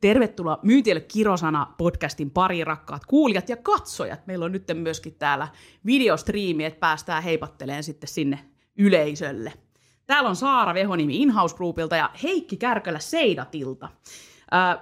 Tervetuloa Myyntielle kirosana podcastin pari rakkaat kuulijat ja katsojat. Meillä on nyt myöskin täällä videostriimi, että päästään heipatteleen sitten sinne yleisölle. Täällä on Saara Vehonimi Inhouse Groupilta ja Heikki Kärkölä Seidatilta. Äh,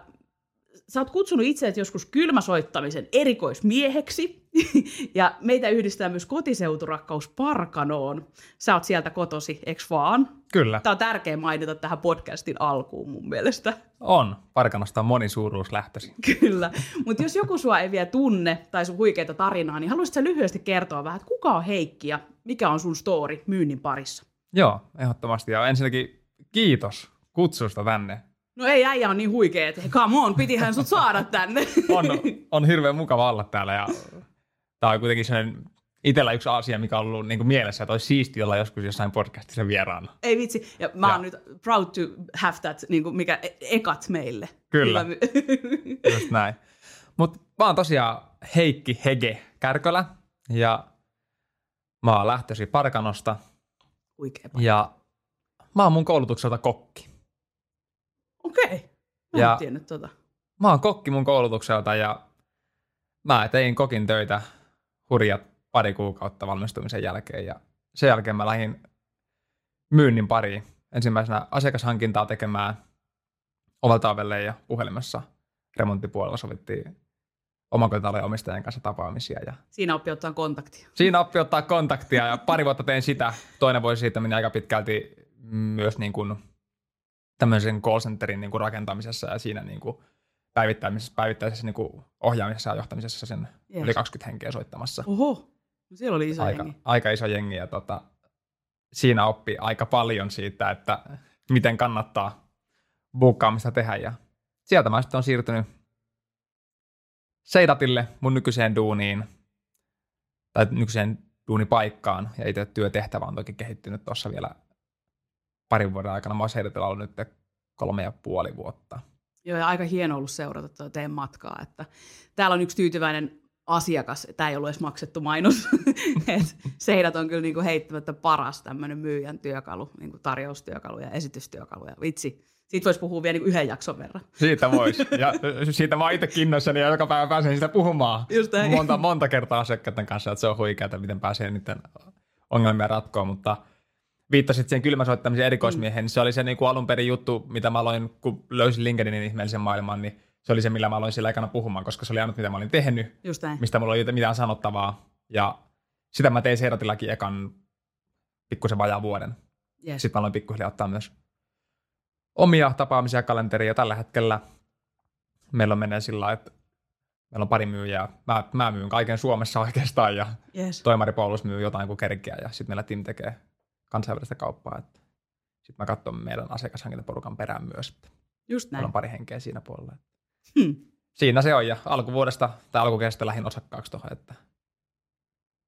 sä oot kutsunut itseäsi joskus kylmäsoittamisen erikoismieheksi, ja meitä yhdistää myös kotiseuturakkaus Parkanoon. Sä oot sieltä kotosi, eks vaan? Kyllä. Tämä on tärkeä mainita tähän podcastin alkuun mun mielestä. On. Parkanosta on monisuuruus lähtöisin. Kyllä. Mutta jos joku sua ei vielä tunne tai sun huikeita tarinaa, niin haluaisitko lyhyesti kertoa vähän, että kuka on Heikki ja mikä on sun story myynnin parissa? Joo, ehdottomasti. Ja ensinnäkin kiitos kutsusta tänne. No ei äijä on niin huikea, että come on, pitihän sut saada tänne. On, on hirveän mukava olla täällä ja tämä on kuitenkin sellainen itsellä yksi asia, mikä on ollut niin kuin mielessä, että olisi siisti olla joskus jossain podcastissa vieraana. Ei vitsi, ja mä oon nyt proud to have that, niin kuin mikä e- ekat meille. Kyllä, just näin. Mutta mä oon tosiaan Heikki Hege Kärkölä ja mä oon lähtöisin Parkanosta. Huikea Ja mä oon mun koulutukselta kokki. Okei, okay. mä ja tiennyt tota. Mä oon kokki mun koulutukselta ja mä tein kokin töitä hurjat pari kuukautta valmistumisen jälkeen ja sen jälkeen mä lähdin myynnin pariin. Ensimmäisenä asiakashankintaa tekemään ovelta ja puhelimessa remonttipuolella sovittiin omakotitalojen omistajien kanssa tapaamisia. Ja Siinä oppi ottaa kontaktia. Siinä oppi ottaa kontaktia ja pari vuotta tein sitä. Toinen vuosi siitä meni aika pitkälti myös niin kuin tämmöisen call centerin niin kuin rakentamisessa ja siinä niin kuin päivittäisessä, päivittäisessä niin kuin ohjaamisessa ja johtamisessa sen yes. yli 20 henkeä soittamassa. Oho, siellä oli iso aika, jengi. Aika iso jengi ja tota, siinä oppi aika paljon siitä, että miten kannattaa buukkaamista tehdä ja sieltä mä sitten on siirtynyt Seidatille mun nykyiseen duuniin tai nykyiseen duunipaikkaan ja itse työtehtävä on toki kehittynyt tuossa vielä parin vuoden aikana. Mä oon Seidatilla ollut nyt kolme ja puoli vuotta. Joo, ja aika hieno ollut seurata tuota teidän matkaa. Että täällä on yksi tyytyväinen asiakas, tämä ei ollut edes maksettu mainos, että Seidat on kyllä niinku heittämättä paras tämmöinen myyjän työkalu, niinku tarjoustyökalu ja esitystyökalu. Ja vitsi, siitä voisi puhua vielä niinku yhden jakson verran. Siitä voisi. Ja siitä mä itse innoissani ja joka päivä pääsen sitä puhumaan Just monta, monta kertaa asiakkaiden kanssa, että se on huikeaa, miten pääsee niiden ongelmia ratkoa, mutta – viittasit siihen kylmäsoittamisen erikoismiehen, mm. se oli se niin kuin alun perin juttu, mitä mä aloin, kun löysin LinkedInin ihmeellisen maailman, niin se oli se, millä mä aloin sillä aikana puhumaan, koska se oli ainut, mitä mä olin tehnyt, Just näin. mistä mulla oli mitään sanottavaa. Ja sitä mä tein Seiratillakin ekan pikkusen vajaa vuoden. Yes. Sitten mä aloin pikkuhiljaa ottaa myös omia tapaamisia kalenteria. Tällä hetkellä meillä on menee sillä että meillä on pari myyjää. Mä, mä myyn kaiken Suomessa oikeastaan ja yes. toimari Paulus myy jotain kuin kerkeä ja sitten meillä Tim tekee kansainvälistä kauppaa. Sitten mä katson meidän asiakashankintaporukan perään myös. Just näin. Meillä on pari henkeä siinä puolella. Hmm. Siinä se on ja alkuvuodesta tai alkukestä lähin osakkaaksi tuohon, että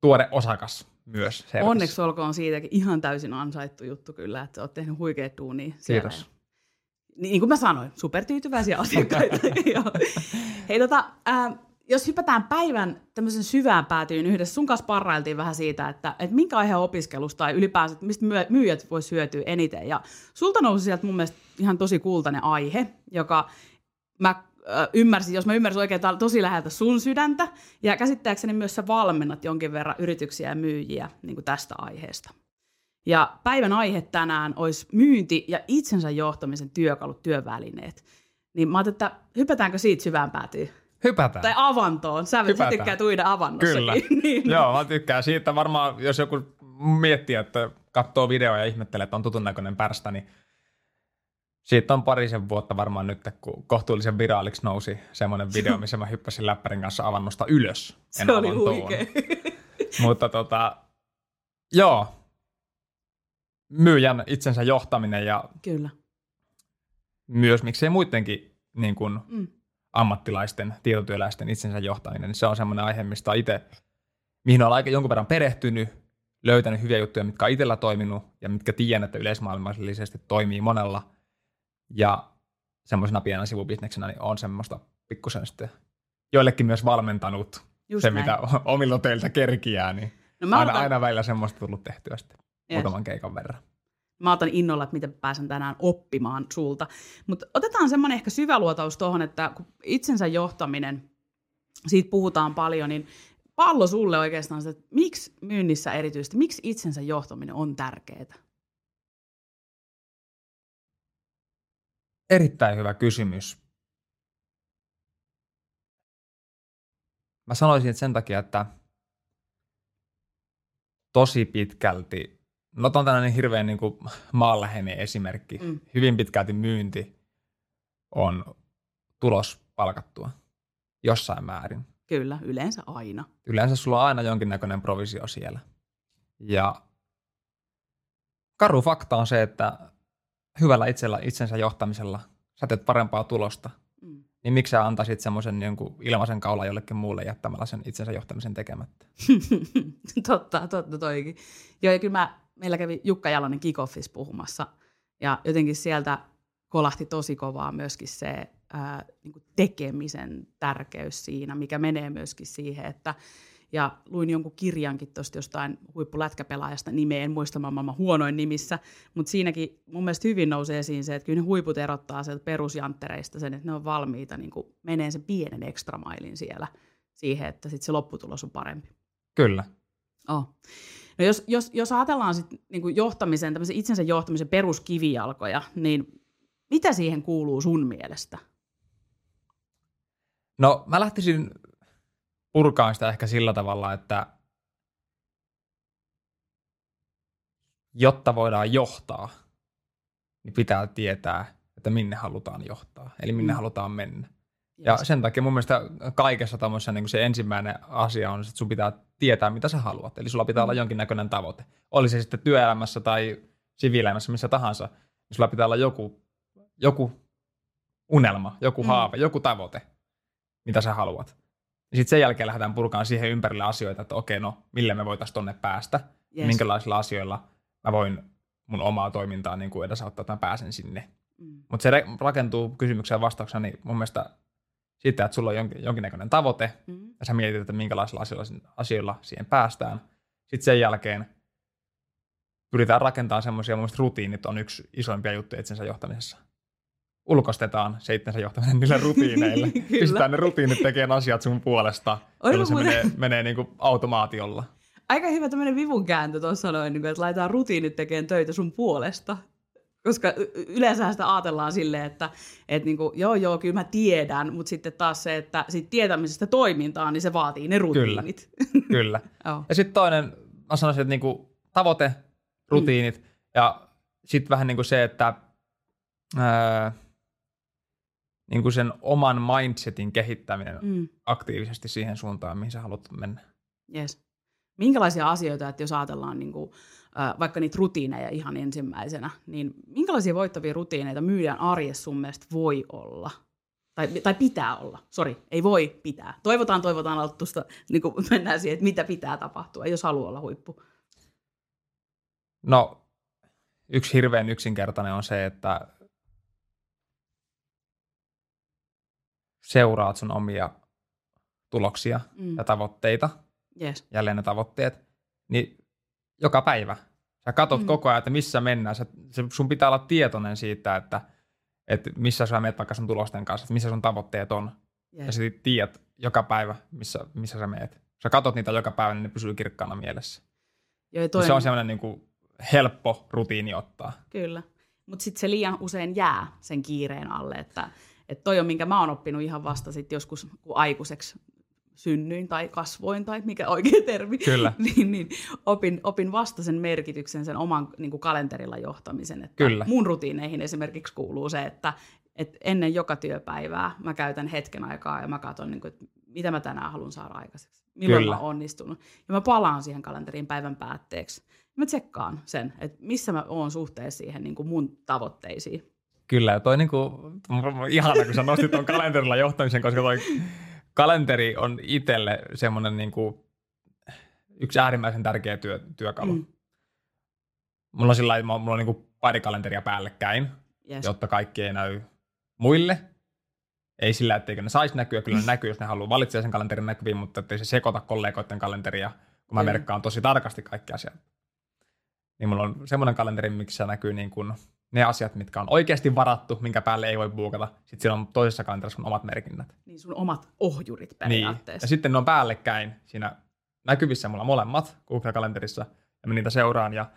tuore osakas myös. Service. Onneksi olkoon siitäkin ihan täysin ansaittu juttu kyllä, että olet tehnyt huikeat duunia. Kiitos. Niin, kuin mä sanoin, supertyytyväisiä asiakkaita. Hei tota, äh, jos hypätään päivän tämmöisen syvään päätyyn yhdessä, sun kanssa parrailtiin vähän siitä, että, että minkä aiheen opiskelusta tai ylipäänsä, mistä myyjät voisi hyötyä eniten. Ja sulta nousi sieltä mun mielestä ihan tosi kultainen aihe, joka mä ymmärsin, jos mä ymmärsin oikein, että tosi läheltä sun sydäntä. Ja käsittääkseni myös sä valmennat jonkin verran yrityksiä ja myyjiä niin kuin tästä aiheesta. Ja päivän aihe tänään olisi myynti ja itsensä johtamisen työkalut, työvälineet. Niin mä ajattelin, että hypätäänkö siitä syvään päätyyn? Hypätään. Tai avantoon. Sä, Hypätään. sä tykkäät uida avannossakin. Kyllä. niin. Joo, mä tykkään siitä. Varmaan, jos joku miettii, että katsoo videoa ja ihmettelee, että on tutun näköinen pärstä, niin siitä on parisen vuotta varmaan nyt, kun kohtuullisen viraaliksi nousi semmoinen video, missä mä hyppäsin läppärin kanssa avannosta ylös. Se oli huikea. Mutta tota, joo, myyjän itsensä johtaminen ja Kyllä. myös miksei muidenkin niin kuin, mm ammattilaisten, tietotyöläisten itsensä johtaminen, niin se on semmoinen aihe, mistä itse, mihin olen aika jonkun verran perehtynyt, löytänyt hyviä juttuja, mitkä on itsellä toiminut ja mitkä tiedän, että yleismaailmallisesti toimii monella. Ja semmoisena pienenä sivubisneksenä niin on semmoista pikkusen sitten joillekin myös valmentanut Just se, näin. mitä omilla teiltä kerkiää, niin no aina, aloitan... aina välillä semmoista tullut tehtyä sitten yes. muutaman keikan verran. Mä otan innolla, että miten pääsen tänään oppimaan sulta. Mutta otetaan semmoinen ehkä syvä luotaus tuohon, että kun itsensä johtaminen, siitä puhutaan paljon, niin pallo sulle oikeastaan, että miksi myynnissä erityisesti, miksi itsensä johtaminen on tärkeää? Erittäin hyvä kysymys. Mä sanoisin, että sen takia, että tosi pitkälti, no on tällainen hirveän niin kuin maanläheinen esimerkki, mm. hyvin pitkälti myynti on tulos palkattua jossain määrin. Kyllä, yleensä aina. Yleensä sulla on aina jonkinnäköinen provisio siellä. Ja karu fakta on se, että hyvällä itsellä, itsensä johtamisella sä teet parempaa tulosta, mm. niin miksi sä antaisit semmoisen jonkun ilmaisen kaula jollekin muulle jättämällä sen itsensä johtamisen tekemättä? totta, totta toikin. Joo, ja kyllä mä, meillä kävi Jukka Jalonen kickoffissa puhumassa, ja jotenkin sieltä kolahti tosi kovaa myöskin se ää, niin tekemisen tärkeys siinä, mikä menee myöskin siihen, että ja luin jonkun kirjankin tuosta jostain huippulätkäpelaajasta nimeä, en muista maailman huonoin nimissä, mutta siinäkin mun mielestä hyvin nousee esiin se, että kyllä ne huiput erottaa sieltä perusjanttereista sen, että ne on valmiita niin menee sen pienen ekstramailin siellä siihen, että sitten se lopputulos on parempi. Kyllä. Oh. No jos, jos, jos ajatellaan sit niin johtamisen, tämmöisen itsensä johtamisen peruskivijalkoja, niin mitä siihen kuuluu sun mielestä? No mä lähtisin purkaan sitä ehkä sillä tavalla, että jotta voidaan johtaa, niin pitää tietää, että minne halutaan johtaa, eli minne mm. halutaan mennä. Yes. Ja sen takia mun mielestä kaikessa tämmöisessä niin se ensimmäinen asia on, että sun pitää tietää, mitä sä haluat. Eli sulla pitää mm. olla jonkinnäköinen tavoite. Oli se sitten työelämässä tai siviilelämässä, missä tahansa, niin sulla pitää olla joku, joku unelma, joku mm. haave, joku tavoite, mitä sä haluat. Sitten sen jälkeen lähdetään purkaan siihen ympärille asioita, että okei, no millä me voitaisiin tonne päästä, yes. minkälaisilla asioilla mä voin mun omaa toimintaa niin kuin edesauttaa, että mä pääsen sinne. Mm. Mutta se rakentuu kysymykseen vastauksena niin mun mielestä siitä, että sulla on jonkin, jonkinnäköinen tavoite, mm. ja sä mietit, että minkälaisilla asioilla, asioilla siihen päästään. Sitten sen jälkeen pyritään rakentamaan semmoisia, mun rutiinit on yksi isoimpia juttuja itsensä johtamisessa ulkostetaan se itsensä johtaminen niillä rutiineilla. Pistetään ne rutiinit tekemään asiat sun puolesta, jolloin se menee, menee niin kuin automaatiolla. Aika hyvä tämmöinen vivun kääntö tuossa noin, niin että laitetaan rutiinit tekemään töitä sun puolesta. Koska yleensä sitä ajatellaan silleen, että, että niin kuin, joo joo, kyllä mä tiedän, mutta sitten taas se, että sit tietämisestä toimintaan, niin se vaatii ne rutiinit. Kyllä, kyllä. oh. Ja sitten toinen, mä sanoisin, että niin kuin tavoite, rutiinit, mm. ja sitten vähän niin kuin se, että ää, niin kuin sen oman mindsetin kehittäminen mm. aktiivisesti siihen suuntaan, mihin sä haluat mennä. Yes. Minkälaisia asioita, että jos ajatellaan niin kuin, vaikka niitä rutiineja ihan ensimmäisenä, niin minkälaisia voittavia rutiineita myydään arjessa sun mielestä voi olla? Tai, tai pitää olla. Sori, ei voi pitää. Toivotaan, toivotaan alttusta, niin kuin mennään siihen, että mitä pitää tapahtua, jos haluaa olla huippu. No, yksi hirveän yksinkertainen on se, että seuraat sun omia tuloksia mm. ja tavoitteita, yes. jälleen ne tavoitteet, niin joka päivä sä katot mm. koko ajan, että missä mennään. Sä, sun pitää olla tietoinen siitä, että, että missä sä meet vaikka sun tulosten kanssa, että missä sun tavoitteet on. Yes. Ja sä tiedät joka päivä, missä, missä sä meet. Sä katot niitä joka päivä, niin ne pysyy kirkkaana mielessä. Joo, toinen... Se on semmoinen niin kuin helppo rutiini ottaa. Kyllä. Mutta sitten se liian usein jää sen kiireen alle, että että toi on, minkä mä oon oppinut ihan vasta sit joskus, kun aikuiseksi synnyin tai kasvoin tai mikä oikein termi, Kyllä. niin, niin opin, opin vasta sen merkityksen, sen oman niin kuin kalenterilla johtamisen. Että Kyllä. Mun rutiineihin esimerkiksi kuuluu se, että, että ennen joka työpäivää mä käytän hetken aikaa ja mä katson, niin kuin, että mitä mä tänään haluan saada aikaiseksi. Milloin Kyllä. mä oon onnistunut. Ja mä palaan siihen kalenteriin päivän päätteeksi. Mä tsekkaan sen, että missä mä oon suhteessa siihen niin kuin mun tavoitteisiin. Kyllä, toi niinku, ihana, kun sä nostit tuon kalenterilla johtamisen, koska toi kalenteri on itselle semmoinen niinku, yksi äärimmäisen tärkeä työ, työkalu. Mm. Mulla on sillä mulla on niinku pari kalenteria päällekkäin, yes. jotta kaikki ei näy muille. Ei sillä, etteikö ne saisi näkyä, kyllä ne näkyy, jos ne haluaa valitsee sen kalenterin näkyviin, mutta ettei se sekoita kollegoiden kalenteria, kun mä mm. merkkaan tosi tarkasti kaikki asiat. niin mulla on semmoinen kalenteri, missä näkyy niin kuin ne asiat, mitkä on oikeasti varattu, minkä päälle ei voi buukata. Sitten siellä on toisessa kalenterissa omat merkinnät. Niin sun omat ohjurit Niin. periaatteessa. Ja sitten ne on päällekkäin siinä näkyvissä mulla molemmat Google-kalenterissa, ja mä niitä seuraan, ja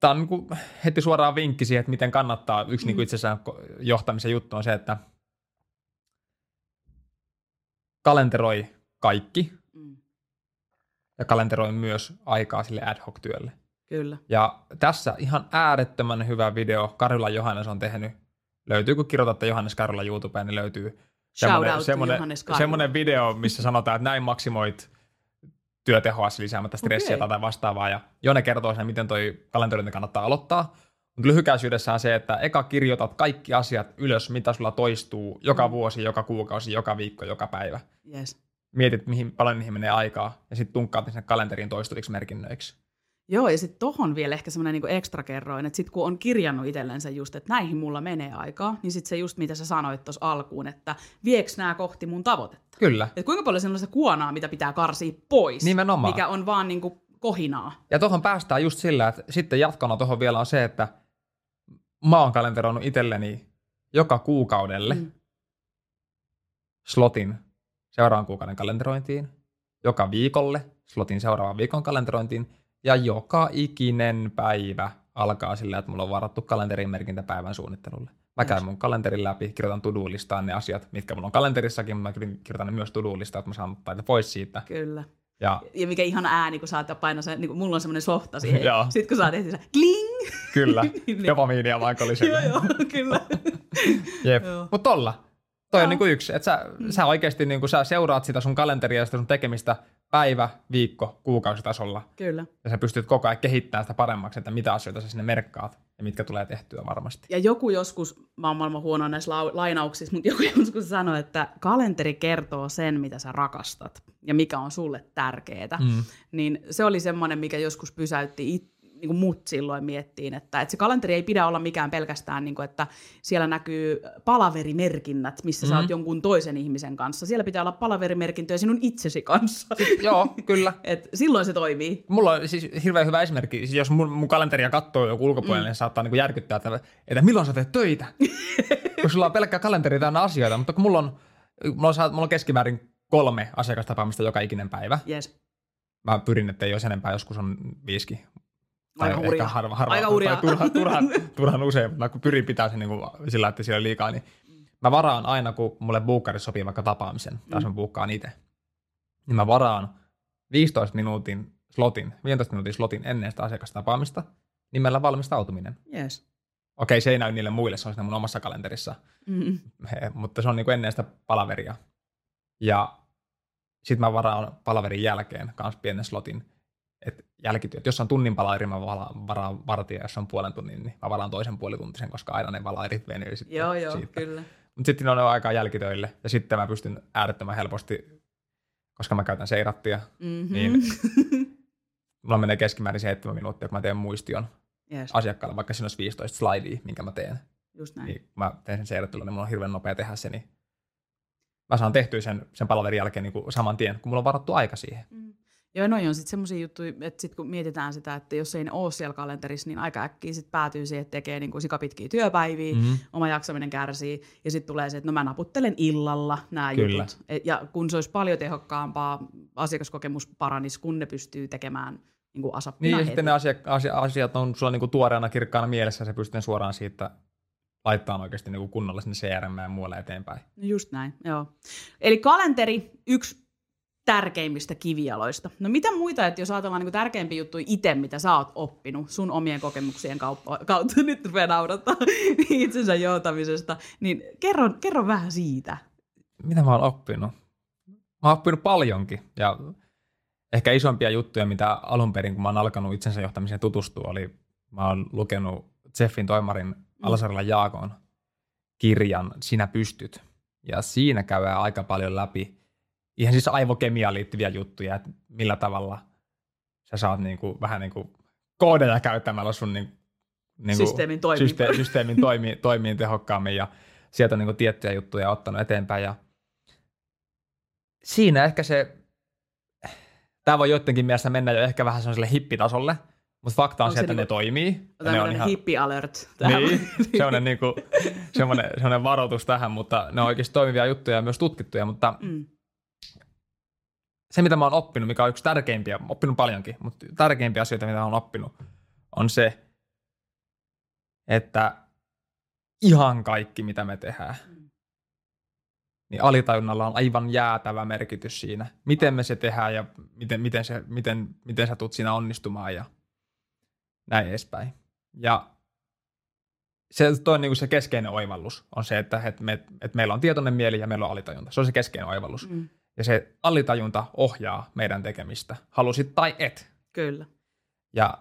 Tämä on niin heti suoraan vinkki siihen, että miten kannattaa. Yksi mm. niin kuin itsessään johtamisen juttu on se, että kalenteroi kaikki Mm, ja kalenteroi myös aikaa sille ad hoc työlle. Kyllä. Ja tässä ihan äärettömän hyvä video Karjula Johannes on tehnyt. Löytyy, kun kirjoitatte Johannes Karjula YouTubeen, niin löytyy semmoinen, video, missä sanotaan, että näin maksimoit työtehoa lisäämättä stressiä Okei. tai vastaavaa. Ja Jone kertoo sen, miten toi kalenterointi kannattaa aloittaa. Mutta lyhykäisyydessään se, että eka kirjoitat kaikki asiat ylös, mitä sulla toistuu joka Mm. vuosi, joka kuukausi, joka viikko, joka päivä. Yes. Mietit, mihin paljon niihin menee aikaa, ja sitten tunkkaat ne sinne kalenteriin toistuviksi merkinnöiksi. Joo, ja sitten tohon vielä ehkä semmoinen niinku ekstra kerroin, että sitten kun on kirjannut itsellensä just, että näihin mulla menee aikaa, niin sitten se just mitä sä sanoit tuossa alkuun, että vieks nämä kohti mun tavoitetta. Kyllä. Et kuinka paljon sellaista kuonaa, mitä pitää karsia pois, Nimenomaan. mikä on vaan niinku kohinaa. Ja tuohon päästään just sillä, että sitten jatkona tuohon vielä on se, että mä oon kalenteroinut itselleni joka kuukaudelle mm. Mm. slotin seuraavan kuukauden kalenterointiin, joka viikolle slotin seuraavan viikon kalenterointiin, ja joka ikinen päivä alkaa sillä, että mulla on varattu kalenterin merkintä päivän suunnittelulle. Mä käyn mun kalenterin läpi, kirjoitan to-do-listaan ne asiat, mitkä mulla on kalenterissakin, mutta mä kirjoitan ne myös to-do-listaan, että mä saan ottaa pois siitä. Kyllä. Ja Ja mikä ihan ääni, kun saat painaa se, niin mulla on semmoinen softa siihen. Joo. Sitten kun saa tehty se kling! kyllä, Niin. dopamiinia vaan kolisee. joo, joo, kyllä. Jep. Mutta tolla. Toi on Joo. niinku yksi, että sä, mm. sä oikeasti niinku, sä seuraat sitä sun kalenteria ja sitä sun tekemistä päivä, viikko, kuukausitasolla. kyllä. Ja sä pystyt koko ajan kehittämään sitä paremmaksi, että mitä asioita sä sinne merkkaat ja mitkä tulee tehtyä varmasti. Ja joku joskus, mä oon maailman huono näissä lau- lainauksissa, mutta joku joskus sanoi, että kalenteri kertoo sen, mitä sä rakastat ja mikä on sulle tärkeää. Mm. Niin se oli semmoinen, mikä joskus pysäytti it, niin kuin mut silloin miettiin, että, että se kalenteri ei pidä olla mikään pelkästään, niin kuin, että siellä näkyy palaverimerkinnät, missä mm. sä Mhm. oot jonkun toisen ihmisen kanssa. Siellä pitää olla palaverimerkintöjä sinun itsesi kanssa. Joo, kyllä. Et silloin se toimii. Mulla on siis hirveän hyvä esimerkki. Siis jos mun, mun kalenteria katsoo joku ulkopuolelle, mm. niin saattaa niinku järkyttää, että, että milloin sä teet töitä? kun sulla on pelkkä kalenteri täynnä asioita, mutta kun mulla on, mulla on, mulla on keskimäärin kolme asiakastapaamista joka ikinen päivä. Yes. Mä pyrin, että ei olisi enempää, joskus on viisikin. Tai Aika hurjaa. harva, harva, Aika tai hurjaa. turhan, turhan, turhan usein, mutta kun pyrin pitää sen niin kuin sillä, että siellä on liikaa, niin mä varaan aina, kun mulle buukkari sopii vaikka tapaamisen, tai Mm. mä buukkaan itse, niin mä varaan 15 minuutin slotin, 15 minuutin slotin ennen sitä asiakastapaamista nimellä valmistautuminen. Yes. Okei, se ei näy niille muille, se on siinä mun omassa kalenterissa, Mm. He, mutta se on niin kuin ennen sitä palaveria. Ja sitten mä varaan palaverin jälkeen kans pienen slotin, jälkityöt, jos on tunnin palaveri, mä varaan vartia, jos on puolen tunnin, niin mä varaan toisen puolituntisen, koska aina ne valairit venyy sitten Joo, joo, siitä. kyllä. Mutta sitten on aikaa jälkitöille, ja sitten mä pystyn äärettömän helposti, koska mä käytän seirattia, Mm-hmm. Niin. mulla menee keskimäärin 7 minuuttia, kun mä teen muistion yes. asiakkaalle, vaikka siinä olisi 15 slidea, minkä mä teen. Just näin. Niin kun mä teen sen seirattelun, niin mulla on hirveän nopea tehdä se, niin mä saan tehtyä sen, sen palaverin jälkeen niin kuin saman tien, kun mulla on varattu aika siihen. Mm. Joo, noi on sitten semmoisia juttuja, että sit kun mietitään sitä, että jos ei ne ole siellä kalenterissa, niin aika äkkiä sit päätyy siihen, että tekee niinku sikapitkiä työpäiviä, mm. Mm-hmm. oma jaksaminen kärsii, ja sitten tulee se, että no mä naputtelen illalla nämä jutut. Et- Ja kun se olisi paljon tehokkaampaa, asiakaskokemus paranisi, kun ne pystyy tekemään niinku asappina Niin, ja heti. sitten ne asia, asia, asiat on sulla niin kuin tuoreena, kirkkaana mielessä, ja se pystyy suoraan siitä laittaa oikeasti niin kuin kunnolla sinne CRM ja muualle eteenpäin. No just näin, joo. Eli kalenteri, yksi tärkeimmistä kivijaloista. No mitä muita, että jos ajatellaan niin tärkeimpiä juttuja itse, mitä sä oot oppinut sun omien kokemuksien kauppa- kautta, nyt rupeaa naurattaa itsensä joutamisesta, niin kerro, kerro vähän siitä. Mitä mä oon oppinut? Mä oon oppinut paljonkin, ja ehkä isompia juttuja, mitä alun perin, kun mä oon alkanut itsensä johtamiseen tutustua, oli, mä oon lukenut Jeffin toimarin Alasarilla Jaakon kirjan Sinä pystyt. Ja siinä käydään aika paljon läpi ihan siis aivokemiaan liittyviä juttuja, että millä tavalla sä saat niinku, vähän niin kuin koodeja käyttämällä sun niin, niin Systeemin toimii. syste- systeemin toimii, toimii tehokkaammin ja sieltä on niin tiettyjä juttuja ottanut eteenpäin ja siinä ehkä se tämä voi joidenkin mielestä mennä jo ehkä vähän sellaiselle hippitasolle, mutta fakta on Onko se, se että ne niinku- toimii. Ja ne on ihan, hippi alert. tähän. niin, semmoinen, niinku, semmoinen, semmoinen varoitus tähän, mutta ne on oikeasti toimivia juttuja ja myös tutkittuja, mutta Mm. Se, mitä mä oon oppinut, mikä on yksi tärkeimpiä, oppinut paljonkin, mutta tärkeimpiä asioita, mitä mä oon oppinut, on se, että ihan kaikki, mitä me tehdään, Mm. niin alitajunnalla on aivan jäätävä merkitys siinä, miten me se tehdään ja miten, miten, se, miten, miten sä tulet siinä onnistumaan ja näin edespäin. Ja se toi niin kuin se keskeinen oivallus on se, että, että, me, että meillä on tietoinen mieli ja meillä on alitajunta. Se on se keskeinen oivallus. Mm. Ja se alitajunta ohjaa meidän tekemistä, halusit tai et. Kyllä. Ja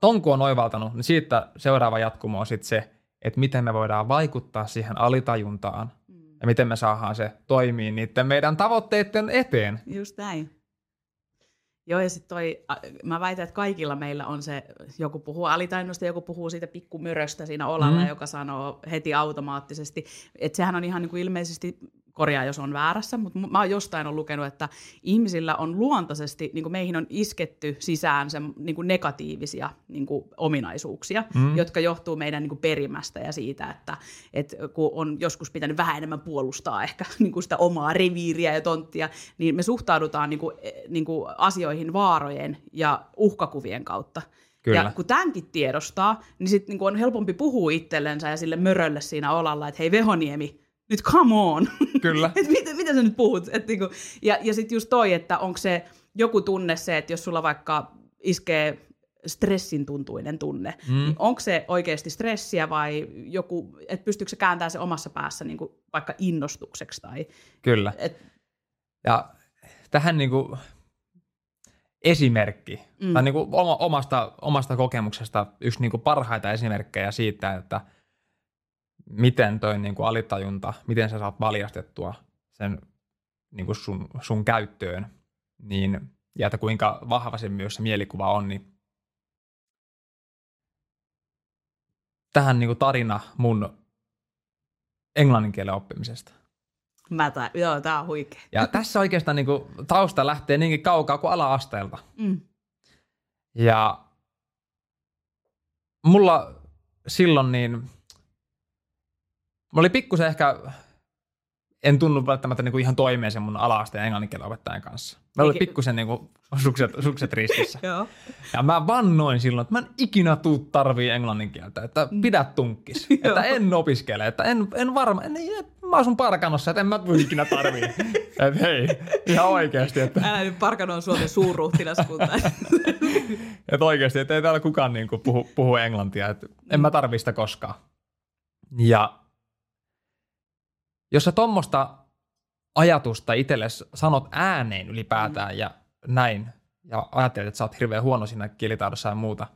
ton kun on oivaltanut, niin siitä seuraava jatkumo on sitten se, että miten me voidaan vaikuttaa siihen alitajuntaan Mm. ja miten me saadaan se toimii niiden meidän tavoitteiden eteen. Just näin. Joo, ja sitten toi, mä väitän, että kaikilla meillä on se, joku puhuu alitainnosta, joku puhuu siitä pikkumyröstä siinä olalla, mm. joka sanoo heti automaattisesti. Että sehän on ihan niin kuin ilmeisesti, korjaa jos on väärässä, mutta mä oon jostain on lukenut, että ihmisillä on luontaisesti, niin kuin meihin on isketty sisään se, niin kuin negatiivisia niin kuin ominaisuuksia, Mm. jotka johtuu meidän niin kuin perimästä ja siitä, että, että kun on joskus pitänyt vähän enemmän puolustaa ehkä niin kuin sitä omaa reviiriä ja tonttia, niin me suhtaudutaan niin kuin, niin kuin asioihin vaarojen ja uhkakuvien kautta. Kyllä. Ja kun tämänkin tiedostaa, niin sitten niin on helpompi puhua itsellensä ja sille mörölle siinä olalla, että hei Vehoniemi, nyt come on. Kyllä. Et mitä, mitä sä nyt puhut? Et niinku, ja ja sitten just toi, että onko se joku tunne se, että jos sulla vaikka iskee stressin tuntuinen tunne, Mm. niin onko se oikeasti stressiä vai joku, että pystyykö se kääntämään se omassa päässä niinku vaikka innostukseksi? Tai, Kyllä. et, Ja tähän niin kuin esimerkki, mm. Tai niin kuin oma, omasta, omasta kokemuksesta yksi niin kuin parhaita esimerkkejä siitä, että miten toi niin kuin alitajunta, miten sä saat valjastettua sen niin kuin sun, sun käyttöön, niin, ja että kuinka vahva se myös se mielikuva on, niin tähän niin kuin tarina mun englannin kielen oppimisesta. mä tää, joo, tää on huikea. Ja tässä oikeastaan niin kuin, tausta lähtee niinkin kaukaa kuin ala-asteelta. Mm. Ja mulla silloin niin, mulla oli pikkusen ehkä, en tunnu välttämättä niin kuin ihan toimeen sen mun ala-asteen englanninkielen opettajan kanssa. Meillä oli Eikä- pikkusen niin kuin sukset, sukset ristissä. Joo. Ja mä vannoin silloin, että mä en ikinä tuu tarvii englannin kieltä, että pidä tunkkis, että en opiskele, että en, en varma, en, en, mä asun parkanossa, että en mä tuu ikinä tarvii. että hei, ihan oikeasti, että, Älä nyt parkano on Suomen suurruhtinaskunta. että oikeasti, että ei täällä kukaan niin kuin puhu, puhu englantia, että en mä tarvii sitä koskaan. Ja jos sä tuommoista ajatusta itsellesi sanot ääneen ylipäätään ja näin, ja ajattelet, että sä oot hirveän huono siinä kielitaidossa ja muuta,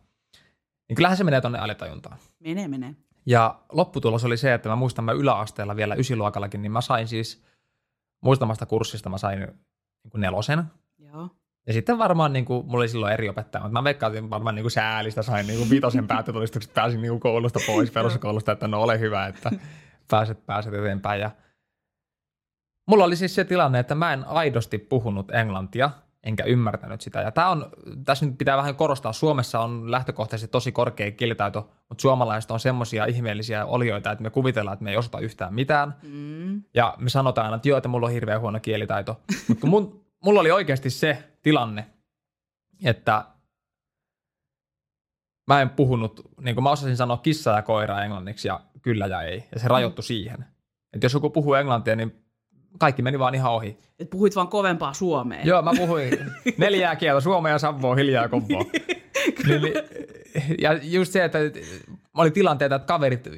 niin kyllähän se menee tonne alitajuntaan. menee, menee. Ja lopputulos oli se, että mä muistan mä yläasteella vielä ysiluokallakin, niin mä sain siis muistamasta kurssista mä sain niin kuin nelosen. Joo. Ja sitten varmaan niin kuin, mulla oli silloin eri opettaja, mutta mä veikkaan, että varmaan niin kuin säälistä sain niin kuin viitosen päättötodistukset, pääsin niin kuin koulusta pois, peruskoulusta, että no ole hyvä, että pääset, pääset eteenpäin. Ja mulla oli siis se tilanne, että mä en aidosti puhunut englantia, enkä ymmärtänyt sitä. Ja tää on, tässä nyt pitää vähän korostaa, Suomessa on lähtökohtaisesti tosi korkea kielitaito, mutta suomalaiset on semmoisia ihmeellisiä olioita, että me kuvitellaan, että me ei osata yhtään mitään. Mm. Ja me sanotaan aina, että joo, että mulla on hirveän huono kielitaito. Mutta mun, mulla oli oikeasti se tilanne, että mä en puhunut, niin kuin mä osasin sanoa kissa ja koira englanniksi ja kyllä ja ei. Ja se rajoittui siihen. Että jos joku puhuu englantia, niin kaikki meni vaan ihan ohi. Et puhuit vaan kovempaa suomea. Joo, mä puhuin neljää kieltä, suomea ja savoa, hiljaa ja kompoa. niin, niin, ja just se, että oli tilanteita, että kaverit,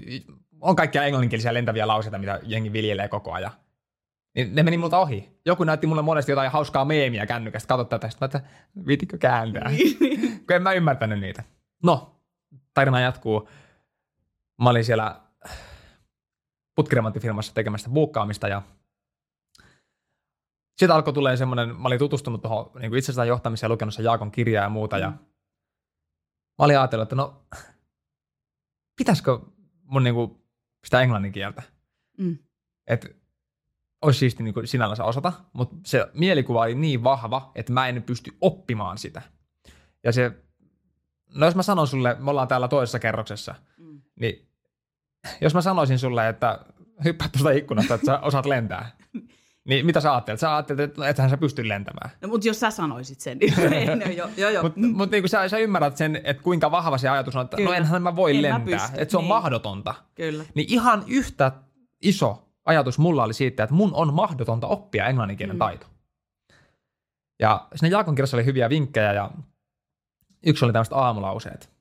on kaikkia englanninkielisiä lentäviä lauseita, mitä jengi viljelee koko ajan. Niin ne meni multa ohi. Joku näytti mulle monesti jotain hauskaa meemiä kännykästä, katso tätä, sitten mä että viitikö kääntää, kun en mä ymmärtänyt niitä. No, tarina jatkuu. Mä olin siellä putkiremonttifirmassa tekemässä buukkaamista ja sitten alkoi tulee semmoinen, mä olin tutustunut tuohon niin itsestään johtamiseen ja lukenut sen Jaakon kirjaa ja muuta ja Mm. mä olin ajatellut, että no pitäisikö mun niin kuin sitä englannin kieltä? Mm. Että olisi siisti niin kuin sinällänsä osata, mutta se mielikuva oli niin vahva, että mä en pysty oppimaan sitä. Ja se, no jos mä sanon sulle, me ollaan täällä toisessa kerroksessa, mm. niin jos mä sanoisin sulle, että hyppää tuosta ikkunasta, että sä osaat lentää, niin mitä sä ajattelet? Sä ajattelet, että ethän sä pysty lentämään. No, mutta jos sä sanoisit sen, niin no, jo, jo, jo. Mutta mut, niin sä, sä, ymmärrät sen, että kuinka vahva se ajatus on, että no Kyllä. no enhän mä voi en lentää, mä että se on niin. mahdotonta. Kyllä. Niin ihan yhtä iso ajatus mulla oli siitä, että mun on mahdotonta oppia englanninkielen mm. taito. Ja siinä Jaakon kirjassa oli hyviä vinkkejä ja yksi oli tämmöiset aamulauseet.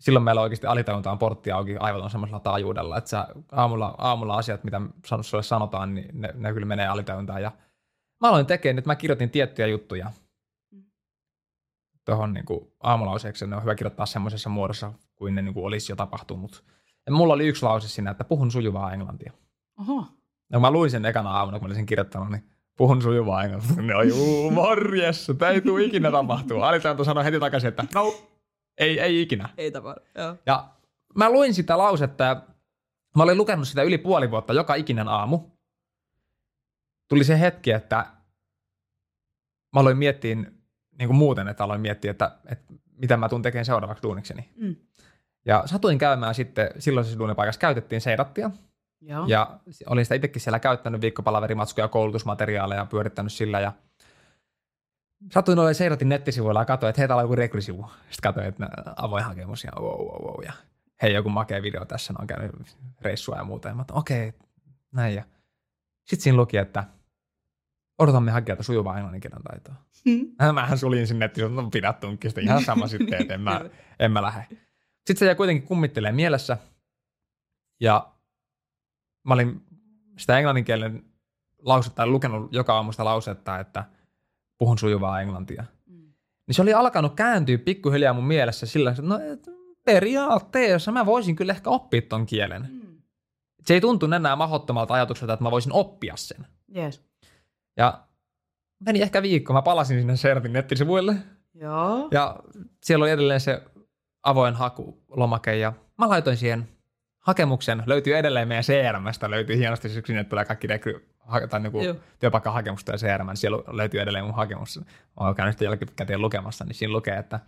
Silloin meillä oikeasti alitajuntaan portti auki aivan semmoisella taajuudella, että sä aamulla, aamulla asiat, mitä sulle sanotaan, niin ne, ne kyllä menee alitajuntaan. Ja mä aloin tekemään, että mä kirjoitin tiettyjä juttuja mm. tuohon niin aamulauseeksi. Ne on hyvä kirjoittaa semmoisessa muodossa, kuin ne niin kuin olisi jo tapahtunut. Ja mulla oli yksi lause siinä, että puhun sujuvaa englantia. Oho. Ja mä luin sen ekana aamuna, kun mä olin sen kirjoittanut, niin puhun sujuvaa englantia. Ne on juu, morjes, tämä ei tule ikinä tapahtua. Alitanto sanoi heti takaisin, että no, ei, ei ikinä. Ei tapahdu, joo. Ja mä luin sitä lausetta ja mä olin lukenut sitä yli puoli vuotta joka ikinen aamu. Tuli se hetki, että mä aloin miettiä niin kuin muuten, että aloin miettiä, että, että mitä mä tuun tekemään seuraavaksi duunikseni. Mm. Ja satuin käymään sitten, silloisessa duunipaikassa käytettiin seirattia. Joo. Ja olin sitä itsekin siellä käyttänyt viikkopalaverimatskuja ja koulutusmateriaaleja pyörittänyt sillä ja Satuin olemaan Seiratin nettisivuilla ja katsoin, että heitä on joku rekrysivu. Sitten katsoin, että avoin hakemus ja wow, wow, wow. Ja hei, joku makea video tässä, on käynyt reissua ja muuta. Ja mä okei, okay, näin. Ja sitten siinä luki, että odotamme hakijalta sujuvaa englanninkielen taitoa. Hmm. Mähän suljin sinne, että no pidä tunkkista, ihan sama sitten, että en mä, en mä lähde. Sitten se jäi kuitenkin kummittelee mielessä. Ja mä olin sitä englanninkielen lausetta lukenut joka aamusta lausetta, että puhun sujuvaa englantia. Mm. Niin se oli alkanut kääntyä pikkuhiljaa mun mielessä sillä että no periaatteessa mä voisin kyllä ehkä oppia ton kielen. Mm. Se ei tuntu enää mahdottomalta ajatukselta, että mä voisin oppia sen. Yes. Ja meni ehkä viikko, mä palasin sinne Sertin nettisivuille. Joo. Ja siellä oli edelleen se avoin hakulomake ja mä laitoin siihen hakemuksen, löytyy edelleen meidän CRMstä, löytyy hienosti, sinne tulee kaikki rekry, tai niin työpaikkahakemusta ja CRM, niin siellä löytyy edelleen mun hakemus. Oon käynyt sitä jälkikäteen lukemassa, niin siinä lukee, että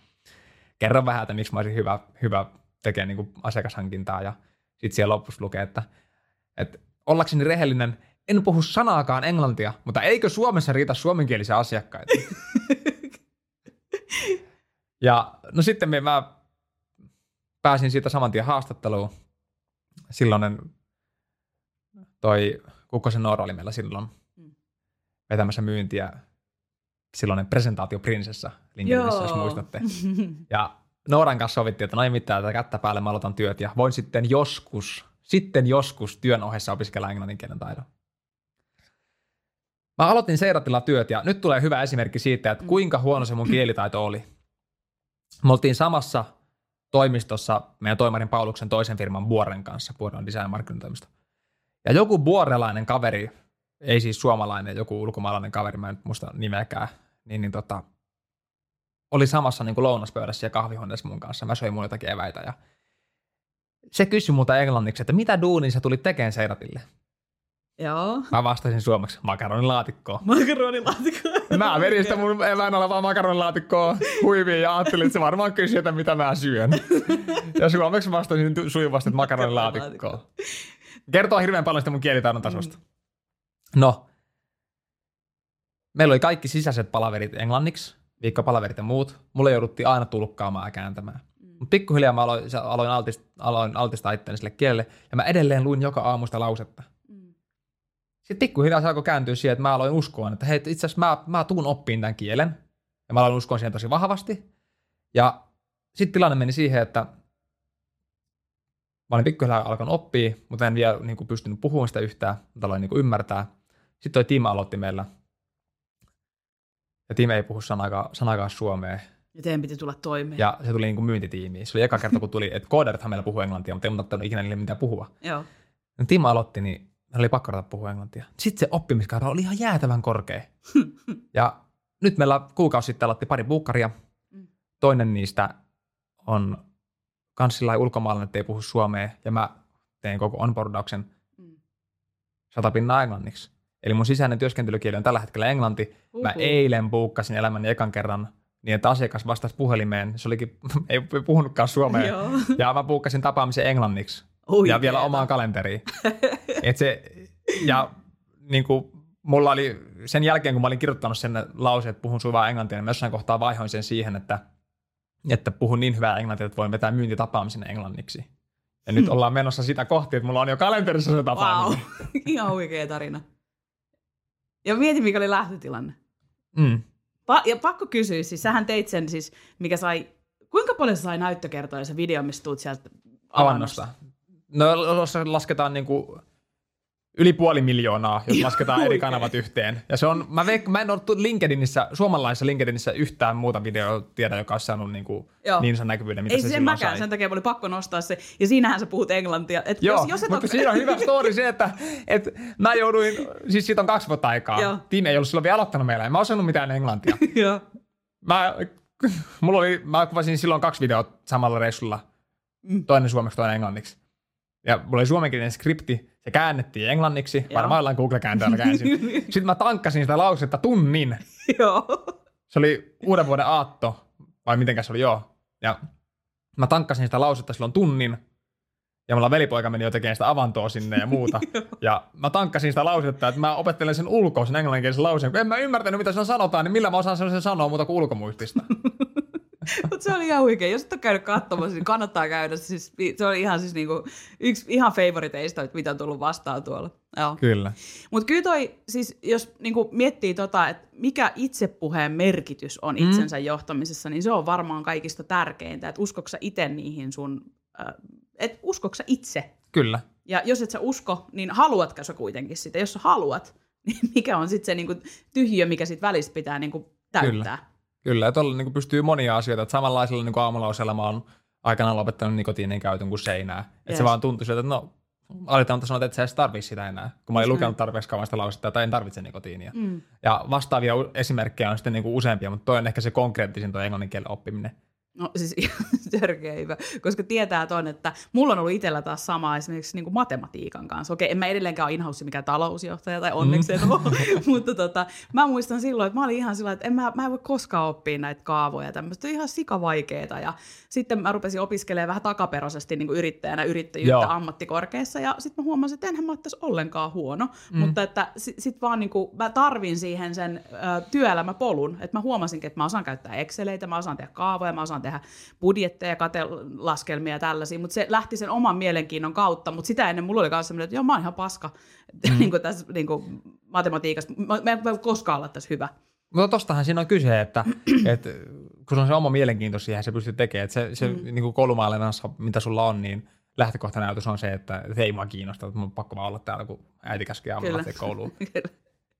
kerro vähän, että miksi mä olisin hyvä, hyvä tekemään niin asiakashankintaa ja sitten siellä lopussa lukee, että, että ollakseni rehellinen, en puhu sanaakaan englantia, mutta eikö Suomessa riitä suomenkielisiä asiakkaita? ja no sitten me, mä pääsin siitä saman tien haastatteluun. Silloinen toi Kukkosen Noora oli meillä silloin mm. vetämässä myyntiä. Silloinen presentaatioprinsessa LinkedInissä, jos muistatte. Ja Nooran kanssa sovittiin, että no ei mitään, että kättä päälle mä aloitan työt ja voin sitten joskus, sitten joskus työn ohessa opiskella englannin kielen taidon. Mä aloitin Seiratilla työt ja nyt tulee hyvä esimerkki siitä, että kuinka huono se mun kielitaito oli. Me oltiin samassa toimistossa meidän toimarin Pauluksen toisen firman Buoren kanssa, Buoren design markkinointitoimisto. Ja joku buorelainen kaveri, ei siis suomalainen, joku ulkomaalainen kaveri, mä en muista nimeäkään, niin, niin tota, oli samassa niin kuin lounaspöydässä ja kahvihuoneessa mun kanssa. Mä söin mun jotakin eväitä ja se kysyi multa englanniksi, että mitä duunin sä tulit tekemään Seiratille? Joo. Mä vastasin suomeksi makaronilaatikkoa. Makaronilaatikkoa. Mä vedin sitä mun evään olevaa makaronilaatikkoa huiviin ja ajattelin, että se varmaan kysyy, että mitä mä syön. ja suomeksi vastasin sujuvasti, että makaronilaatikkoa. Kertoo hirveän paljon sitä mun kielitaidon tasosta. Mm. No, meillä oli kaikki sisäiset palaverit englanniksi, viikkopalaverit ja muut. Mulle jouduttiin aina tulkkaamaan ja kääntämään. Mm. Mutta pikkuhiljaa mä aloin, aloin, altist, aloin altistaa itseäni sille kielelle, ja mä edelleen luin joka aamusta lausetta. Mm. Sitten pikkuhiljaa se alkoi kääntyä siihen, että mä aloin uskoa, että hei, itse asiassa mä, mä tuun oppiin tämän kielen. Ja mä aloin uskoa siihen tosi vahvasti. Ja sitten tilanne meni siihen, että mä olin pikkuhiljaa alkanut oppia, mutta en vielä niin kuin, pystynyt puhumaan sitä yhtään, mutta aloin niin kuin, ymmärtää. Sitten toi Tim aloitti meillä. Ja Tim ei puhu sanakaan, sanakaan suomea. Ja teidän piti tulla toimeen. Ja se tuli niin kuin myyntitiimiin. Se oli eka kerta, kun tuli, että kooderithan meillä puhuu englantia, mutta ei mun ikinä niille mitään puhua. Joo. Ja Tim aloitti, niin hän oli pakko ruveta puhua englantia. Sitten se oppimiskaara oli ihan jäätävän korkea. ja nyt meillä kuukausi sitten aloitti pari buukkaria. Mm. Toinen niistä on kans sillä ulkomaalainen, että ei puhu suomea, ja mä tein koko onboardauksen. Mm. sata pinnaa englanniksi. Eli mun sisäinen työskentelykieli on tällä hetkellä englanti. Mä Uhu. eilen buukkasin elämäni ekan kerran niin, että asiakas vastasi puhelimeen. Se olikin, ei puhunutkaan suomea. Joo. Ja mä buukkasin tapaamisen englanniksi. Huikeeta. Ja vielä omaan kalenteriin. Et se, ja niin kuin, mulla oli sen jälkeen, kun mä olin kirjoittanut sen lauseen, että puhun sujuvaa englantia, niin mä jossain kohtaa vaihoin sen siihen, että, että puhun niin hyvää englantia, että voin vetää myyntitapaamisen englanniksi. Ja nyt ollaan menossa sitä kohti, että mulla on jo kalenterissa se Wow. tapaaminen. Ihan huikea tarina. Ja mieti, mikä oli lähtötilanne. Mm. Pa- ja pakko kysyä, siis sähän teit sen siis, mikä sai, kuinka paljon sai näyttökertoja se video, missä tuut sieltä Avannosta. No jos lasketaan niin kuin yli puoli miljoonaa, jos lasketaan eri kanavat yhteen. Ja se on, mä, veik, mä en ole LinkedInissä, suomalaisessa LinkedInissä yhtään muuta videoa tiedä, joka olisi saanut niin, kuin, Joo. niin sen näkyvyyden, mitä Ei se sen silloin mäkään, sai. sen takia oli pakko nostaa se. Ja siinähän sä puhut englantia. Et Joo, jos, jos et mutta oo- siinä on hyvä story se, että, että mä jouduin, siis siitä on kaksi vuotta aikaa. Joo. Tiimi ei ollut silloin vielä aloittanut meillä, en mä osannut mitään englantia. Joo. mä, mulla oli, mä kuvasin silloin kaksi videota samalla reissulla, Mm. toinen suomeksi, toinen englanniksi. Ja mulla oli suomenkielinen skripti, se käännettiin englanniksi, Joo. varmaan jollain Google-kääntäjällä käänsin. Sitten mä tankkasin sitä lausetta tunnin. Joo. Se oli uuden vuoden aatto, vai mitenkäs se oli, joo. Ja mä tankkasin sitä lausetta silloin tunnin, ja mulla velipoika meni jo tekemään sitä avantoa sinne ja muuta. ja mä tankkasin sitä lausetta, että mä opettelen sen ulkoa, sen englanninkielisen lauseen. Kun en mä ymmärtänyt, mitä se sanotaan, niin millä mä osaan sen sanoa muuta kuin ulkomuistista. Mutta se oli ihan huikea. Jos et ole käynyt katsomassa, niin kannattaa käydä. Siis, se oli ihan siis niinku, yksi ihan favoriteista, mitä on tullut vastaan tuolla. Joo. Kyllä. Mutta kyllä toi, siis jos niinku miettii tota, että mikä itsepuheen merkitys on itsensä mm. johtamisessa, niin se on varmaan kaikista tärkeintä. Että uskoksa itse niihin sun, äh, että uskoksa itse. Kyllä. Ja jos et sä usko, niin haluatko sä kuitenkin sitä? Jos sä haluat, niin mikä on sitten se niinku tyhjö, mikä sit välistä pitää niinku täyttää? Kyllä, ja tuolla niin pystyy monia asioita. Että samanlaisella niin aamulausella mä oon aikanaan lopettanut nikotiinin käytön kuin seinää. Että Yes. se vaan tuntui siltä, että no, aletaan sanoa, että sä et tarvitse sitä enää. Kun mä olin lukenut tarpeeksi kauan sitä lausetta, että en tarvitse nikotiinia. Mm. Ja vastaavia esimerkkejä on sitten niin kuin useampia, mutta toi on ehkä se konkreettisin tuo englannin kielen oppiminen. No siis ihan törkeä hyvä, koska tietää ton, että mulla on ollut itsellä taas sama esimerkiksi niin kuin matematiikan kanssa. Okei, en mä edelleenkään ole in mikä talousjohtaja, tai onneksi en ole, mutta tota, mä muistan silloin, että mä olin ihan sillä että en mä, mä en voi koskaan oppia näitä kaavoja ja tämmöistä, ihan sikavaikeeta. Ja sitten mä rupesin opiskelemaan vähän takaperosesti niin kuin yrittäjänä yrittäjyyttä Joo. ammattikorkeassa, ja sitten mä huomasin, että enhän mä ole tässä ollenkaan huono, mm. mutta että sit, sit vaan niin kuin, mä tarvin siihen sen ö, työelämäpolun, että mä huomasinkin, että mä osaan käyttää Exceleitä, mä osaan tehdä kaavoja, mä osaan tehdä budjetteja, katelaskelmia ja tällaisia, mutta se lähti sen oman mielenkiinnon kautta, mutta sitä ennen mulla oli myös sellainen, että joo, mä oon ihan paska mm. niin kuin tässä niin kuin matematiikassa, mä, mä en voi koskaan olla tässä hyvä. Mutta tostahan siinä on kyse, että, että kun on se oma mielenkiinto siihen, se pystyy tekemään. Että se, se mm. niin kuin koulumaailmassa, mitä sulla on, niin lähtökohtanäytös on se, että, että ei mua kiinnosta, että mun on pakko vaan olla täällä, kun äiti aamulla lähteä kouluun.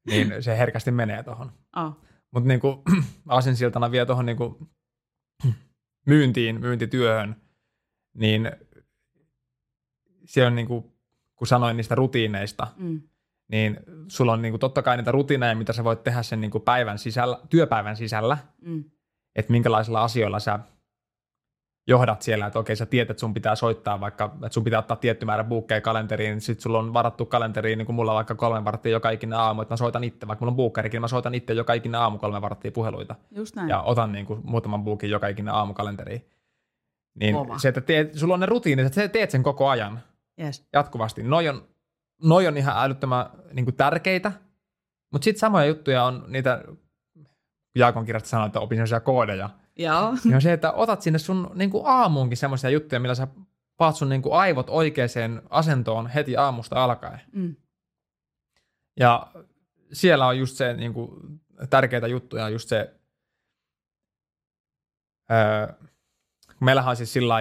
Niin se herkästi menee tuohon. oh. Mutta niinku, asinsiltana vielä tuohon niinku, myyntiin, myyntityöhön, niin se on niinku, kun sanoin niistä rutiineista, mm. niin sulla on niinku totta kai niitä rutiineja, mitä sä voit tehdä sen niinku päivän sisällä, työpäivän sisällä, Mm. että minkälaisilla asioilla sä johdat siellä, että okei sä tiedät, että sun pitää soittaa vaikka, että sun pitää ottaa tietty määrä buukkeja kalenteriin, sit sulla on varattu kalenteriin, niin kuin mulla on vaikka kolme varttia joka ikinen aamu, että mä soitan itse, vaikka mulla on buukkerikin, niin mä soitan itse joka ikinen aamu kolme varttia puheluita Just näin. ja otan niin kuin muutaman buukin joka ikinen aamu kalenteriin. Niin Kova. se, että teet, sulla on ne rutiinit, että sä teet sen koko ajan Yes. jatkuvasti. Noi on, noi on ihan älyttömän niin kuin tärkeitä, mutta sitten samoja juttuja on niitä, Jaakon kirjasta sanoi, että opin sellaisia koodeja, Joo. niin on se, että otat sinne sun niin kuin aamuunkin semmoisia juttuja, millä sä paat sun niin kuin aivot oikeaan asentoon heti aamusta alkaen. Mm. Ja siellä on just se niin kuin, tärkeitä juttuja, just se, öö, meillähän on siis sillä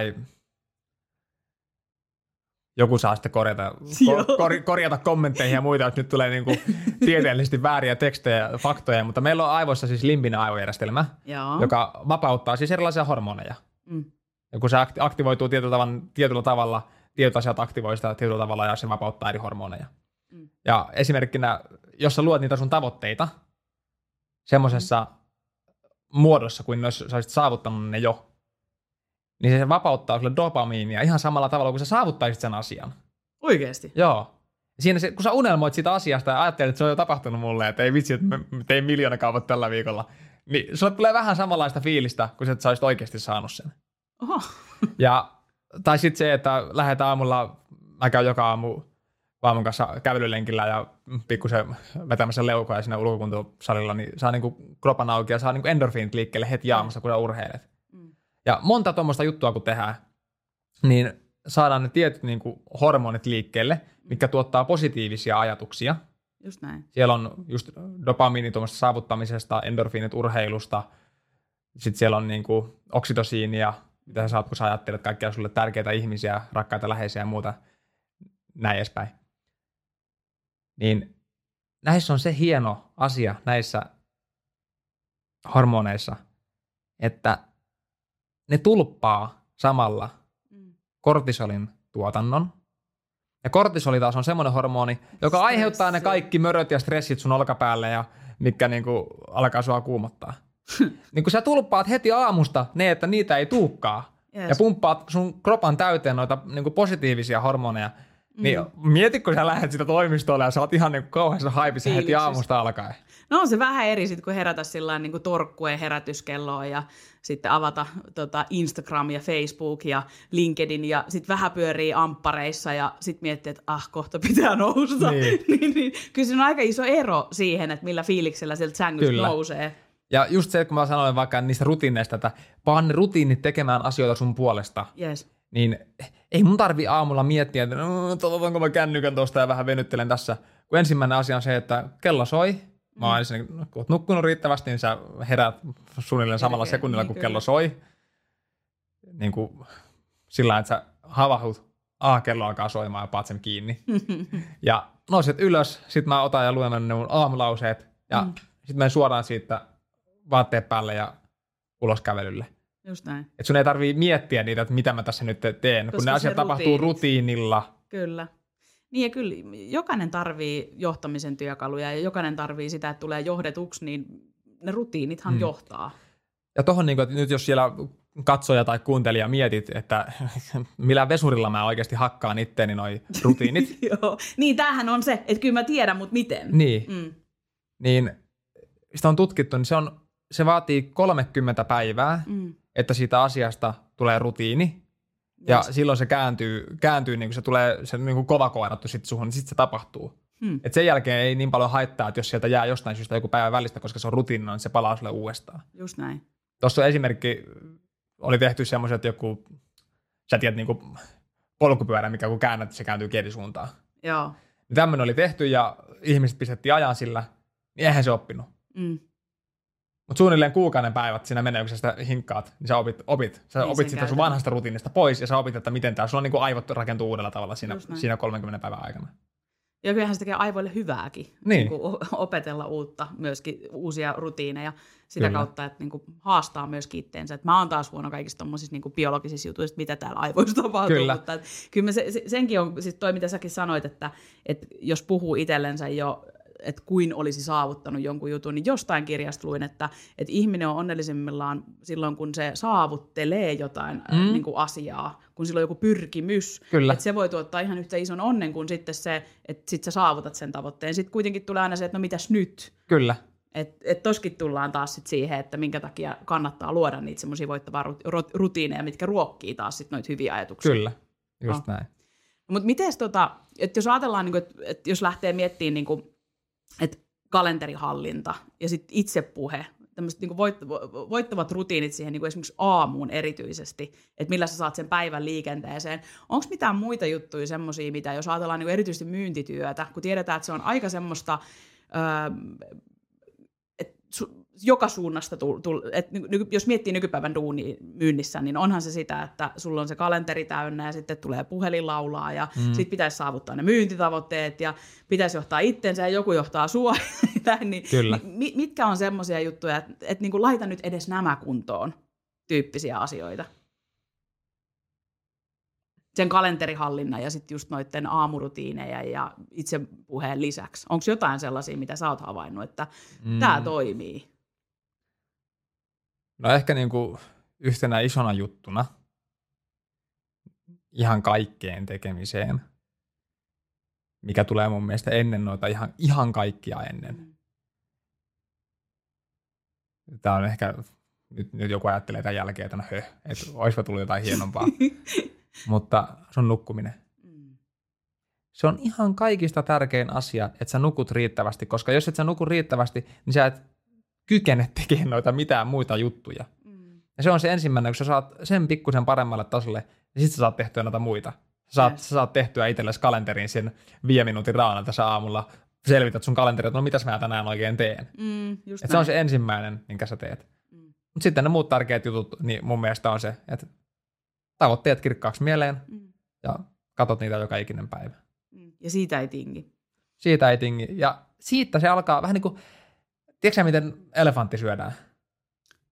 joku saa sitten korjata, ko, kor, korjata kommentteihin ja muita, jos nyt tulee niin kuin tieteellisesti vääriä tekstejä ja faktoja, mutta meillä on aivoissa siis limbinen aivojärjestelmä, Joo. joka vapauttaa siis erilaisia hormoneja. Mm. Ja kun se akti- aktivoituu tietyllä tavalla, tietyllä tavalla, tietyt asiat aktivoi sitä tietyllä tavalla ja se vapauttaa eri hormoneja. Mm. Ja esimerkkinä, jos sä luot niitä sun tavoitteita semmoisessa muodossa, kuin jos sä olisit saavuttanut ne jo, niin se vapauttaa sulle dopamiinia ihan samalla tavalla kuin sä saavuttaisit sen asian. Oikeesti. Joo. Siinä se, kun sä unelmoit siitä asiasta ja ajattelet, että se on jo tapahtunut mulle, että ei vitsi, että mä tein miljoona kaupat tällä viikolla, niin sulle tulee vähän samanlaista fiilistä, kun sä olisit oikeasti saanut sen. Oho. Ja, tai sitten se, että lähdetään aamulla, mä käyn joka aamu vaamun kanssa kävelylenkillä ja pikkusen vetämässä leukoja siinä ulkokuntosalilla, niin saa niinku kropan auki ja saa niinku endorfiinit liikkeelle heti aamusta, kun sä urheilet. Mm. Ja monta tuommoista juttua kun tehdään, niin saadaan ne tietyt niinku hormonit liikkeelle, mikä tuottaa positiivisia ajatuksia. Just näin. Siellä on just dopamiini tuommoista saavuttamisesta, endorfiinit urheilusta, sitten siellä on niinku oksitosiinia, mitä sä saat, kun sä ajattelet kaikkia sulle tärkeitä ihmisiä, rakkaita läheisiä ja muuta, näin edespäin. Niin näissä on se hieno asia näissä hormoneissa, että ne tulppaa samalla mm. kortisolin tuotannon. Ja kortisoli taas on semmoinen hormoni, joka Stressi. aiheuttaa ne kaikki möröt ja stressit sun olkapäälle ja mikä niinku alkaa sua kuumottaa. niin kun sä tulppaat heti aamusta ne, että niitä ei tuukkaa. Yes. Ja pumppaat sun kropan täyteen noita niinku positiivisia hormoneja, niin mm. mieti, kun sä lähdet sitä toimistolle ja sä oot ihan niin kauheassa haipissa heti aamusta alkaen. No on se vähän eri sitten, kun herätä sillä niin kuin torkkueen herätyskelloa ja sitten avata tota Instagram ja Facebook ja LinkedIn ja sitten vähän pyörii amppareissa ja sitten miettii, että ah, kohta pitää nousta. Niin. niin, niin, kyllä siinä on aika iso ero siihen, että millä fiiliksellä sieltä sängystä kyllä. nousee. Ja just se, kun mä sanoin vaikka niistä rutiineista, että panne rutiinit tekemään asioita sun puolesta. Yes niin ei mun tarvi aamulla miettiä, että no, otanko mä kännykän tuosta ja vähän venyttelen tässä. Kun ensimmäinen asia on se, että kello soi, mä oon mm. kun oot nukkunut riittävästi, niin sä herät suunnilleen samalla sekunnilla, kun kello soi. Niin kuin sillä että sä havahdut, ah, kello alkaa soimaan ja paat sen kiinni. ja nouset ylös, sit mä otan ja luen ne mun aamulauseet ja mm. sit menen suoraan siitä vaatteet päälle ja ulos kävelylle. Just näin. Et sun ei tarvii miettiä niitä, että mitä mä tässä nyt teen, Koska kun ne asiat rutiinit. tapahtuu rutiinilla. Kyllä. Niin ja kyllä, jokainen tarvii johtamisen työkaluja ja jokainen tarvii sitä, että tulee johdetuksi, niin ne rutiinithan hmm. johtaa. Ja tuohon, niin että nyt jos siellä katsoja tai kuuntelija mietit, että millä vesurilla mä oikeasti hakkaan itteeni noi rutiinit. Joo, niin tämähän on se, että kyllä mä tiedän, mutta miten. Niin, mm. niin sitä on tutkittu, niin se, on, se vaatii 30 päivää, mm että siitä asiasta tulee rutiini, ja yes. silloin se kääntyy, kääntyy niin kuin se tulee se niin kuin kova koirattu sitten suhun, niin sitten se tapahtuu. Hmm. Et sen jälkeen ei niin paljon haittaa, että jos sieltä jää jostain syystä joku päivä välistä, koska se on rutiini, niin se palaa sulle uudestaan. Just näin. Tuossa esimerkki, oli tehty semmoiset, että joku, sä tiedät niin kuin polkupyörä, mikä kun käännät, se kääntyy kielisuuntaan. Joo. Niin tämmöinen oli tehty ja ihmiset pistettiin ajan sillä, niin eihän se oppinut. Mm. Mutta suunnilleen kuukauden päivät siinä menee, kun sä sitä hinkkaat, niin sä opit, opit. Sä niin opit sitä sun vanhasta rutiinista pois ja sä opit, että miten tämä, sulla on niin kuin aivot rakentuu uudella tavalla siinä, siinä 30 päivän aikana. Ja kyllähän se tekee aivoille hyvääkin niin. Niin opetella uutta, myöskin uusia rutiineja sitä Kyllä. kautta, että niin kuin haastaa myöskin itteensä. Että mä oon taas huono kaikissa tuommoisissa niin biologisissa jutuissa, mitä täällä aivoissa tapahtuu. Kyllä. Mutta että, kyllä se, senkin on siis toi, mitä säkin sanoit, että, että jos puhuu itsellensä jo että kuin olisi saavuttanut jonkun jutun, niin jostain kirjasta luin, että, että ihminen on onnellisimmillaan silloin, kun se saavuttelee jotain mm. äh, niin kuin asiaa, kun sillä on joku pyrkimys. Kyllä. Että se voi tuottaa ihan yhtä ison onnen kuin sitten se, että sit sä saavutat sen tavoitteen. Sitten kuitenkin tulee aina se, että no mitäs nyt? Kyllä. Että et toskin tullaan taas sit siihen, että minkä takia kannattaa luoda niitä semmoisia voittavaa rutiineja, mitkä ruokkii taas sit noita hyviä ajatuksia. Kyllä, just no. näin. Mutta miten tota, että jos ajatellaan, niin että et jos lähtee miettimään niin että kalenterihallinta ja sitten itsepuhe, tämmöiset niin voittavat rutiinit siihen niin esimerkiksi aamuun erityisesti, että millä sä saat sen päivän liikenteeseen. Onko mitään muita juttuja semmoisia, mitä jos ajatellaan niin erityisesti myyntityötä, kun tiedetään, että se on aika semmoista, öö, että joka suunnasta, tull, tull, et jos miettii nykypäivän duuni myynnissä, niin onhan se sitä, että sulla on se kalenteri täynnä ja sitten tulee puhelin laulaa ja mm. sitten pitäisi saavuttaa ne myyntitavoitteet ja pitäisi johtaa itsensä ja joku johtaa sua. niin, Kyllä. Niin, mitkä on semmoisia juttuja, että, että niin laita nyt edes nämä kuntoon tyyppisiä asioita? sen kalenterihallinnan ja sitten just noiden aamurutiineja ja itse puheen lisäksi. Onko jotain sellaisia, mitä sä oot havainnut, että mm. tämä toimii? No ehkä niin kuin yhtenä isona juttuna ihan kaikkeen tekemiseen, mikä tulee mun mielestä ennen noita ihan, ihan kaikkia ennen. Tämä on ehkä, nyt, nyt joku ajattelee tämän jälkeen, että no höh, että olisipa tullut jotain hienompaa. Mutta se on nukkuminen. Mm. Se on ihan kaikista tärkein asia, että sä nukut riittävästi, koska jos et sä nuku riittävästi, niin sä et kykene tekemään noita mitään muita juttuja. Mm. Ja se on se ensimmäinen, kun sä saat sen pikkusen paremmalle tasolle, niin sitten sä saat tehtyä noita muita. Sä saat, Yes. sä saat tehtyä itsellesi kalenteriin sen viiden minuutin raana tässä aamulla. Selvität sun kalenteri, että no mitäs mä tänään oikein teen. Mm, just Et se on se ensimmäinen, minkä sä teet. Mm. Mutta sitten ne muut tärkeät jutut, niin mun mielestä on se, että tavoitteet kirkkaaksi mieleen Mm. ja katot niitä joka ikinen päivä. Mm. Ja siitä ei tingi. Siitä ei tingi. Ja siitä se alkaa vähän niin kuin, tiedätkö miten elefantti syödään?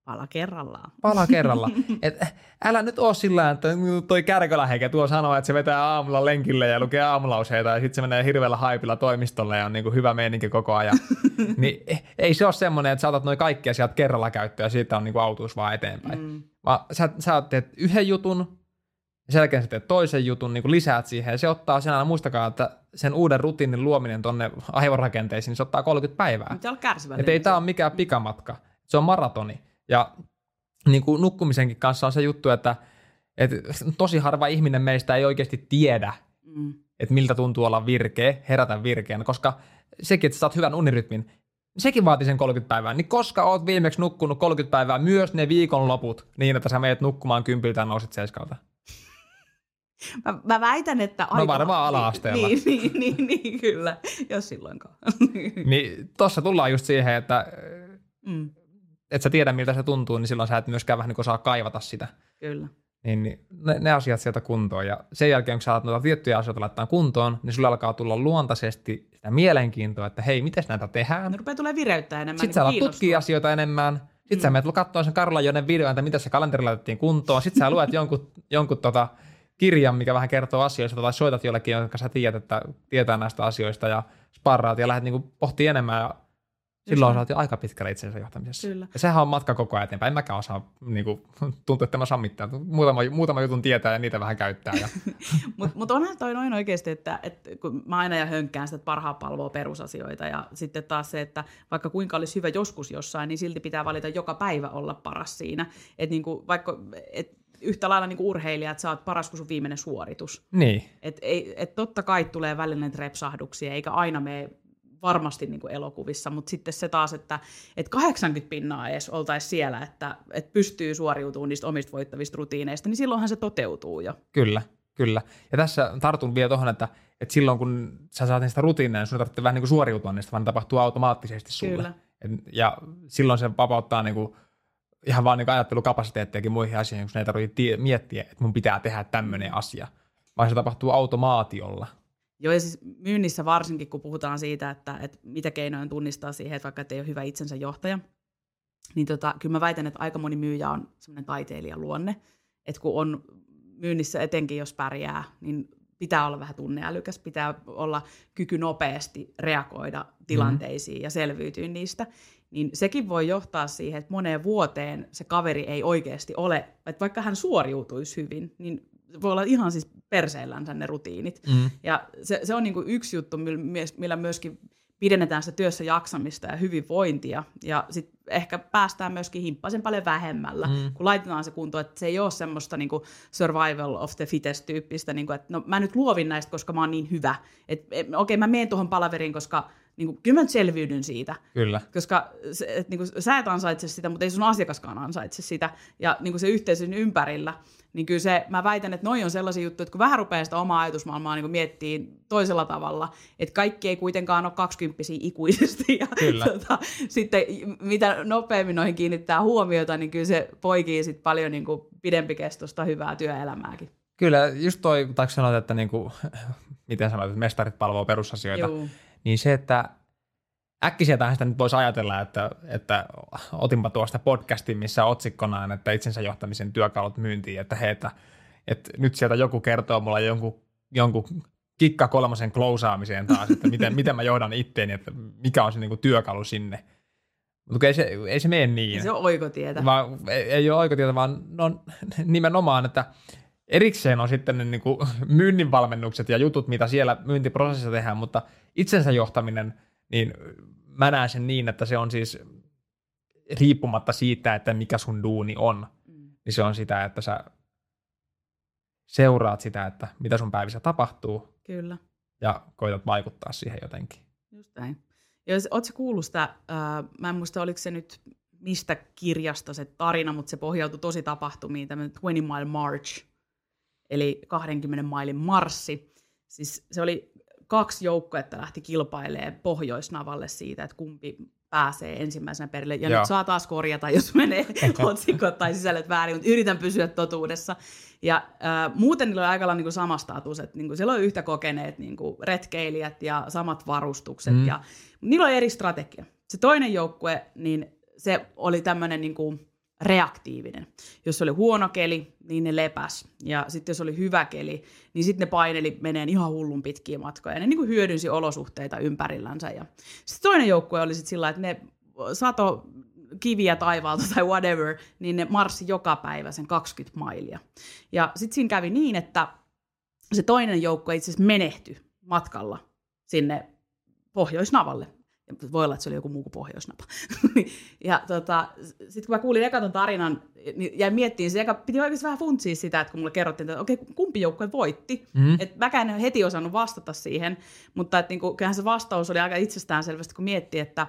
Pala kerrallaan. Pala kerralla. Et älä nyt oo sillä että toi kärköläheke tuo sanoo, että se vetää aamulla lenkille ja lukee aamulauseita ja sitten se menee hirveällä haipilla toimistolle ja on niin kuin hyvä meininki koko ajan. niin ei se ole semmoinen, että sä otat noin kaikki asiat kerralla käyttöön ja siitä on niin kuin autuus vaan eteenpäin. Mm. Vaan sä, sä teet yhden jutun, ja sen jälkeen sä teet toisen jutun, niin kuin lisäät siihen, ja se ottaa sen aina, muistakaa, että sen uuden rutiinin luominen tonne aivorakenteisiin, niin se ottaa 30 päivää. Olla kärsivällinen. Että ei tämä ole mikään pikamatka, se on maratoni. Ja niin kuin nukkumisenkin kanssa on se juttu, että, että tosi harva ihminen meistä ei oikeasti tiedä, Mm. että miltä tuntuu olla virkeä, herätä virkeänä, koska sekin, että sä saat hyvän unirytmin, sekin vaatii sen 30 päivää. Niin koska oot viimeksi nukkunut 30 päivää, myös ne viikonloput, niin että sä meet nukkumaan kympiltä ja nousit seiskalta. Mä, mä väitän, että... No varmaan ala-asteella. Niin, niin, niin, niin, kyllä. Jos silloinkaan. Niin tossa tullaan just siihen, että mm. et sä tiedä miltä se tuntuu, niin silloin sä et myöskään vähän niin kuin saa kaivata sitä. Kyllä. Niin, niin ne, ne, asiat sieltä kuntoon. Ja sen jälkeen, kun sä alat noita tiettyjä asioita laittaa kuntoon, niin sulla alkaa tulla luontaisesti sitä mielenkiintoa, että hei, miten näitä tehdään? Ne rupeaa tulee vireyttää enemmän. Sitten sä niin alat kiinnostua. tutkia asioita enemmän. Sitten mm. sä menet katsoa sen Karla Jonen videon, että miten se kalenteri laitettiin kuntoon. Sitten sä luet jonkun, jonkun tota kirjan, mikä vähän kertoo asioista, tai soitat jollekin, jonka sä tiedät, että tietää näistä asioista, ja sparraat ja lähdet niinku pohtimaan enemmän, ja silloin sä oot jo aika pitkällä itsensä johtamisessa. Kyllä. Ja sehän on matka koko ajan eteenpäin. En mäkään osaa, niinku, tuntuu, että mä saan mitään. Muutama, muutama jutun tietää ja niitä vähän käyttää. Ja, Mutta mut onhan toi noin oikeasti, että, että kun mä aina ja hönkkään sitä, että parhaat palvoo perusasioita ja sitten taas se, että vaikka kuinka olisi hyvä joskus jossain, niin silti pitää valita joka päivä olla paras siinä. Että niinku, vaikka et yhtä lailla niinku urheilija, että sä oot paras kuin sun viimeinen suoritus. niin, Et, ei, et totta kai tulee näitä repsahduksia, eikä aina mene varmasti niin kuin elokuvissa, mutta sitten se taas, että, että 80 pinnaa edes oltaisiin siellä, että, että pystyy suoriutumaan niistä omista voittavista rutiineista, niin silloinhan se toteutuu jo. kyllä, kyllä. Ja tässä tartun vielä tuohon, että, että silloin kun sä saat niistä rutiineja, niin sun ei tarvitse vähän niin kuin suoriutua niistä, vaan ne tapahtuu automaattisesti sulle. Kyllä. Ja silloin se vapauttaa niin kuin, ihan vaan niin ajattelukapasiteettiakin muihin asioihin, kun ei tarvitse tie- miettiä, että mun pitää tehdä tämmöinen asia, vaan se tapahtuu automaatiolla. Joo, ja siis myynnissä varsinkin, kun puhutaan siitä, että, että mitä keinoja on tunnistaa siihen, että vaikka et ei ole hyvä itsensä johtaja, niin tota, kyllä mä väitän, että aika moni myyjä on semmoinen taiteilijan luonne, että kun on myynnissä etenkin, jos pärjää, niin pitää olla vähän tunneälykäs, pitää olla kyky nopeasti reagoida tilanteisiin mm-hmm. ja selviytyä niistä, niin sekin voi johtaa siihen, että moneen vuoteen se kaveri ei oikeasti ole, että vaikka hän suoriutuisi hyvin, niin voi olla ihan siis perseellänsä ne rutiinit. Mm. Ja se, se on niin kuin yksi juttu, millä myöskin pidennetään sitä työssä jaksamista ja hyvinvointia. Ja sitten ehkä päästään myöskin himppaisen paljon vähemmällä, Mm. kun laitetaan se kuntoon, että se ei ole semmoista niin kuin survival of the fittest tyyppistä, niin kuin, että no mä nyt luovin näistä, koska mä oon niin hyvä. Että et, okei, mä menen tuohon palaveriin, koska niin kuin, kyllä mä nyt selviydyn siitä. Kyllä. Koska se, et, niin kuin, sä et ansaitse sitä, mutta ei sun asiakaskaan ansaitse sitä. Ja niin kuin se yhteisön ympärillä, niin kyllä se, mä väitän, että noi on sellaisia juttuja, että kun vähän rupeaa sitä omaa ajatusmaailmaa niin miettiä toisella tavalla, että kaikki ei kuitenkaan ole kaksikymppisiä ikuisesti. Ja Kyllä. Tota, sitten mitä nopeammin noihin kiinnittää huomiota, niin kyllä se poikii sit paljon niin kuin pidempikestoista hyvää työelämääkin. Kyllä, just toi, tai sanoit, että niinku, miten sanoit, että mestarit palvoo perusasioita, Joo. Niin se, että äkkiseltähän sitä nyt voisi ajatella, että, että otinpa tuosta podcastin, missä otsikkona on, että itsensä johtamisen työkalut myyntiin, että hei, että, että nyt sieltä joku kertoo mulle jonkun, jonkun kikka kolmosen klousaamiseen taas, että miten, miten mä johdan itteeni, että mikä on se niinku työkalu sinne. Mutta ei se, ei se mene niin. Se on oikotietä. Vaan ei, ei ole oikotietä, vaan no, nimenomaan, että erikseen on sitten ne niin kuin myynnin valmennukset ja jutut, mitä siellä myyntiprosessissa tehdään, mutta itsensä johtaminen, niin mä näen sen niin, että se on siis riippumatta siitä, että mikä sun duuni on, mm. niin se on sitä, että sä seuraat sitä, että mitä sun päivissä tapahtuu. Kyllä. Ja koitat vaikuttaa siihen jotenkin. Just näin. Ja jos, ootko kuullut sitä, äh, mä en muista oliko se nyt mistä kirjasta se tarina, mutta se pohjautui tosi tapahtumiin, tämmöinen 20 Mile March, eli 20 mailin marssi. Siis se oli kaksi joukkuetta lähti kilpailemaan Pohjoisnavalle siitä, että kumpi pääsee ensimmäisenä perille. Ja Joo. nyt saa taas korjata, jos menee otsikot tai sisällöt väärin, mutta yritän pysyä totuudessa. Ja äh, muuten niillä on aika lailla niin sama status, että niin kuin siellä on yhtä kokeneet niin kuin retkeilijät ja samat varustukset. Mm. Ja, niillä on eri strategia. Se toinen joukkue, niin se oli tämmöinen niin kuin reaktiivinen. Jos oli huono keli, niin ne lepäs. Ja sitten jos oli hyvä keli, niin sitten ne paineli meneen ihan hullun pitkiä matkoja. Ja ne niin hyödynsi olosuhteita ympärillänsä. Ja sitten toinen joukkue oli sitten sillä, että ne sato kiviä taivaalta tai whatever, niin ne marssi joka päivä sen 20 mailia. Ja sitten siinä kävi niin, että se toinen joukkue itse asiassa menehtyi matkalla sinne Pohjoisnavalle voi olla, että se oli joku muu kuin pohjoisnapa. ja tota, sitten kun mä kuulin eka ton tarinan, niin jäin miettimään, se eka piti oikeasti vähän funtsia sitä, että kun mulle kerrottiin, että okei, kumpi joukkue voitti. Mm. Että mäkään en heti osannut vastata siihen, mutta että niin kuin, kyllähän se vastaus oli aika itsestäänselvästi, kun miettii, että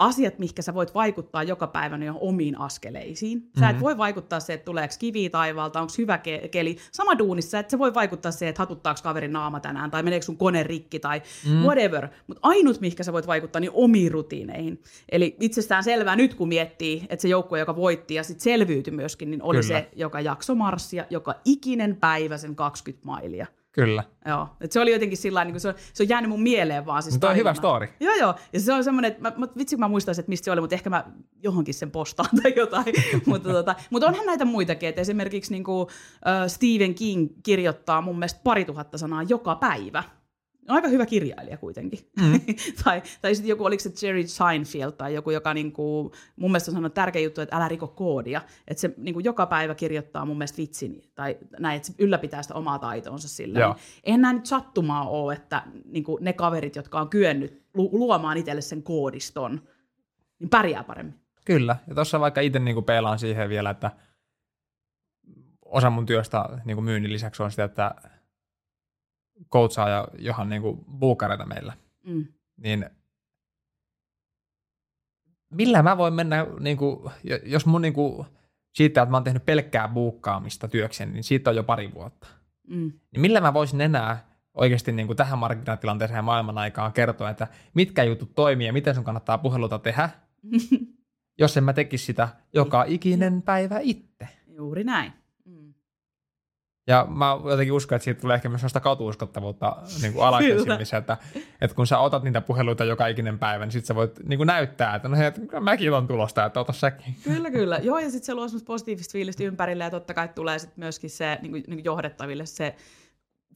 asiat, mihinkä sä voit vaikuttaa joka päivä jo omiin askeleisiin. Sä mm-hmm. et mhm. voi vaikuttaa se, että tuleeko kivi taivaalta, onko hyvä ke- keli. Sama duunissa, että se voi vaikuttaa se, että hatuttaako kaverin naama tänään, tai meneekö sun kone rikki, tai mm. whatever. Mutta ainut, mihinkä sä voit vaikuttaa, niin omiin rutiineihin. Eli itsestään selvää nyt, kun miettii, että se joukkue, joka voitti ja sitten selviytyi myöskin, niin oli Kyllä. se, joka jakso marssia, joka ikinen päivä sen 20 mailia. Kyllä. Joo, et se oli jotenkin sillä niin se, on, se on jäänyt mun mieleen vaan. Siis on hyvä story. Joo, joo. Ja se on semmoinen, että mä, mä, vitsi kun mä muistaisin, että mistä se oli, mutta ehkä mä johonkin sen postaan tai jotain. mutta, tota, mutta onhan näitä muitakin, että esimerkiksi niin kuin, uh, Stephen King kirjoittaa mun mielestä pari tuhatta sanaa joka päivä aika hyvä kirjailija kuitenkin. Mm. tai, tai sitten joku, oliko se Jerry Seinfeld tai joku, joka niinku, mun mielestä on sanonut tärkeä juttu, että älä riko koodia. Että se niinku, joka päivä kirjoittaa mun mielestä vitsin tai näin, että se ylläpitää sitä omaa taitoonsa sillä. Eihän nämä nyt sattumaa ole, että niinku, ne kaverit, jotka on kyennyt lu- luomaan itselle sen koodiston, niin pärjää paremmin. Kyllä, ja tuossa vaikka itse niinku peilaan siihen vielä, että osa mun työstä niinku myynnin lisäksi on sitä, että coachaa ja johan niin kuin buukareita meillä, mm. niin millä mä voin mennä, niin kuin, jos mun niin kuin, siitä, että mä oon tehnyt pelkkää buukkaamista työkseni, niin siitä on jo pari vuotta. Mm. Niin millä mä voisin enää oikeasti niin kuin tähän markkinatilanteeseen ja maailman aikaan kertoa, että mitkä jutut toimii ja miten sun kannattaa puheluta tehdä, jos en mä tekisi sitä joka ikinen päivä itse. Juuri näin. Ja mä jotenkin uskon, että siitä tulee ehkä myös sellaista katuuskottavuutta niin kuin että, että kun sä otat niitä puheluita joka ikinen päivä, niin sit sä voit niin kuin näyttää, että no hei, että mäkin on tulosta, että ota säkin. Kyllä, kyllä. Joo, ja sitten se luo semmoista positiivista fiilistä ympärille, ja totta kai tulee sitten myöskin se niin kuin, niin kuin johdettaville se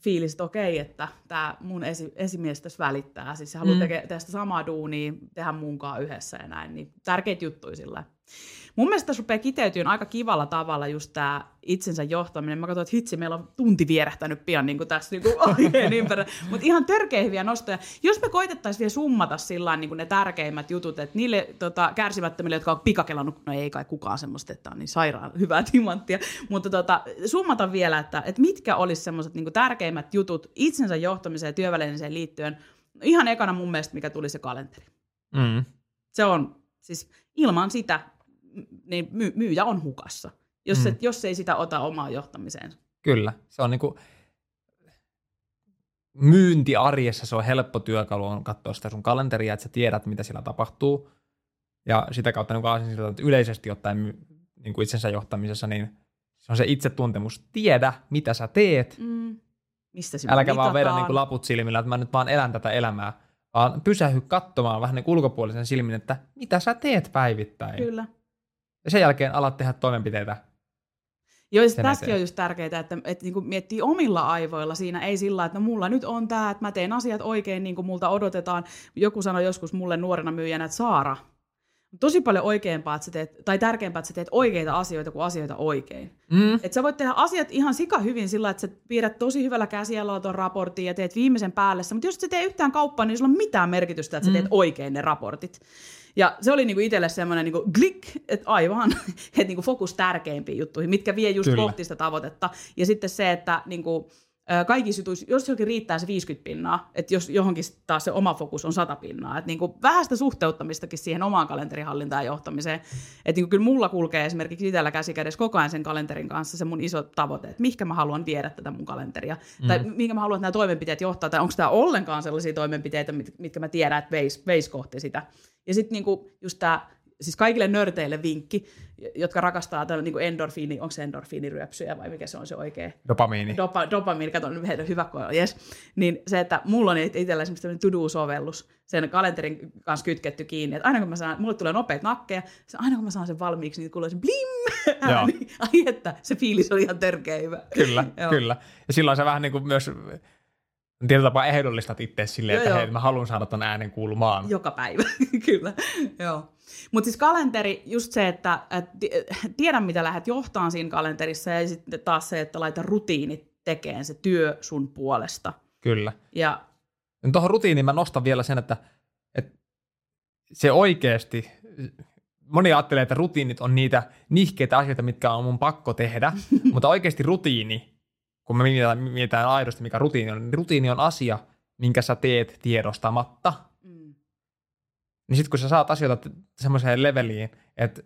fiilis, että okei, että tämä mun esi- esimies tässä välittää. Siis se haluaa mm. tehdä tästä samaa duunia, tehdä munkaan yhdessä ja näin. Niin tärkeitä juttuja sillä. Mun mielestä tässä rupeaa kiteytyyn aika kivalla tavalla just tämä itsensä johtaminen. Mä katsoin, että hitsi, meillä on tunti vierähtänyt pian niin kuin tässä niin kuin aiheen ympärillä. Mutta ihan törkeä hyviä nostoja. Jos me koitettaisiin vielä summata sillä niin kuin ne tärkeimmät jutut, että niille tota, kärsimättömille, jotka on pikakelannut, no ei kai kukaan semmoista, että on niin sairaan hyvää timanttia, mutta tota, summata vielä, että, että mitkä olisi semmoiset niin tärkeimmät jutut itsensä johtamiseen ja työvälineeseen liittyen. Ihan ekana mun mielestä, mikä tuli se kalenteri. Mm. Se on, siis ilman sitä niin my, myyjä on hukassa, jos, mm. et, jos ei sitä ota omaa johtamiseen. Kyllä, se on niinku, myynti arjessa se on helppo työkalu on katsoa sitä sun kalenteria, että sä tiedät, mitä siellä tapahtuu. Ja sitä kautta niin aasin siltä, että yleisesti ottaen niin kuin itsensä johtamisessa, niin se on se itsetuntemus. Tiedä, mitä sä teet. Mm. Mistä Äläkä vaan vedä niin kuin laput silmillä, että mä nyt vaan elän tätä elämää, vaan pysähy katsomaan vähän niin ulkopuolisen silmin, että mitä sä teet päivittäin. Kyllä. Ja sen jälkeen alat tehdä toimenpiteitä. Joo, ja tässäkin on just tärkeää, että, että niin kuin miettii omilla aivoilla siinä, ei sillä, että no mulla nyt on tämä, että mä teen asiat oikein niin kuin multa odotetaan. Joku sanoi joskus mulle nuorena myyjänä, että Saara, tosi paljon oikeampaa, että sä teet, tai tärkeämpää, että sä teet oikeita asioita kuin asioita oikein. Mm. Että sä voit tehdä asiat ihan sika hyvin sillä, että sä piirrät tosi hyvällä käsialalla tuon raportin ja teet viimeisen päälle. Mutta jos sä teet yhtään kauppaa, niin sulla on mitään merkitystä, että sä teet oikein ne raportit. Ja se oli niinku itselle semmoinen niinku klik, että aivan, että niinku fokus tärkeimpiin juttuihin, mitkä vie just Kyllä. kohti sitä tavoitetta. Ja sitten se, että niinku, kaikissa jutuissa, jos johonkin riittää se 50 pinnaa, että jos johonkin taas se oma fokus on 100 pinnaa, että niinku vähän sitä suhteuttamistakin siihen omaan kalenterihallintaan ja johtamiseen. Että niinku kyllä mulla kulkee esimerkiksi itsellä käsikädessä koko ajan sen kalenterin kanssa se mun iso tavoite, että mihinkä mä haluan viedä tätä mun kalenteria, mm. tai mihinkä mä haluan, että nämä toimenpiteet johtaa, tai onko tämä ollenkaan sellaisia toimenpiteitä, mit- mitkä mä tiedän, että veis, veis kohti sitä. Ja sitten niinku just tämä, siis kaikille nörteille vinkki, jotka rakastaa tällä niinku endorfiini, onko se endorfiiniryöpsyjä vai mikä se on se oikea Dopamiini. Dopa, dopamiini, kato, hyvä on, yes. Niin se, että mulla on itsellä esimerkiksi tämmöinen to-do-sovellus sen kalenterin kanssa kytketty kiinni, että aina kun mä saan, mulle tulee nopeita nakkeja, se aina kun mä saan sen valmiiksi, niin kuuluu se blim ääni. Ai että, se fiilis on ihan törkeä hyvä. Kyllä, kyllä. Ja silloin se vähän niin kuin myös tietyllä tapaa ehdollistat itse silleen, Joo, että joo. hei, mä haluan saada ton äänen kuulumaan. Joka päivä, kyllä. Joo. Mutta siis kalenteri, just se, että et, ti- tiedä mitä lähdet johtaan siinä kalenterissa ja sitten taas se, että laita rutiinit tekeen se työ sun puolesta. Kyllä. Ja Ja Tuohon rutiiniin mä nostan vielä sen, että, että se oikeasti, moni ajattelee, että rutiinit on niitä nihkeitä asioita, mitkä on mun pakko tehdä, mutta oikeasti rutiini, kun me mietitään, mietitään aidosti, mikä rutiini on, niin rutiini on asia, minkä sä teet tiedostamatta. mm, Niin sitten kun sä saat asioita semmoiseen leveliin, että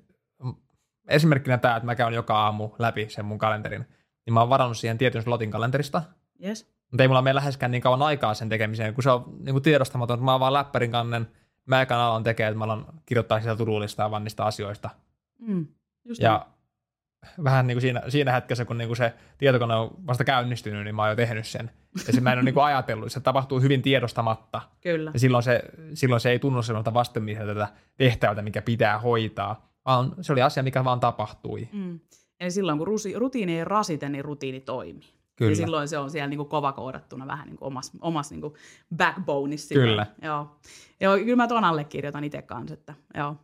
esimerkkinä tämä, että mä käyn joka aamu läpi sen mun kalenterin, niin mä oon varannut siihen tietyn slotin kalenterista, yes. mutta ei mulla mene läheskään niin kauan aikaa sen tekemiseen, kun se on niin kuin tiedostamaton, että mä oon vaan läppärin kannen, mä ekan alan tekemään, että mä alan kirjoittaa sieltä tudulistaa vaan niistä asioista. Mm, just. Ja vähän niin kuin siinä, siinä hetkessä, kun niin kuin se tietokone on vasta käynnistynyt, niin mä oon jo tehnyt sen. Ja se mä en ole niin kuin ajatellut, se tapahtuu hyvin tiedostamatta. Kyllä. Ja silloin se, silloin se ei tunnu sellaista vastenmieltä tehtävältä, mikä pitää hoitaa, vaan se oli asia, mikä vaan tapahtui. Mm. Eli silloin, kun rusi, rutiini ei rasite, niin rutiini toimii. Kyllä. Ja silloin se on siellä niin kova koodattuna vähän niin omassa omas niin backboneissa. Kyllä. Joo. Joo, kyllä mä tuon allekirjoitan itse kanssa, että joo,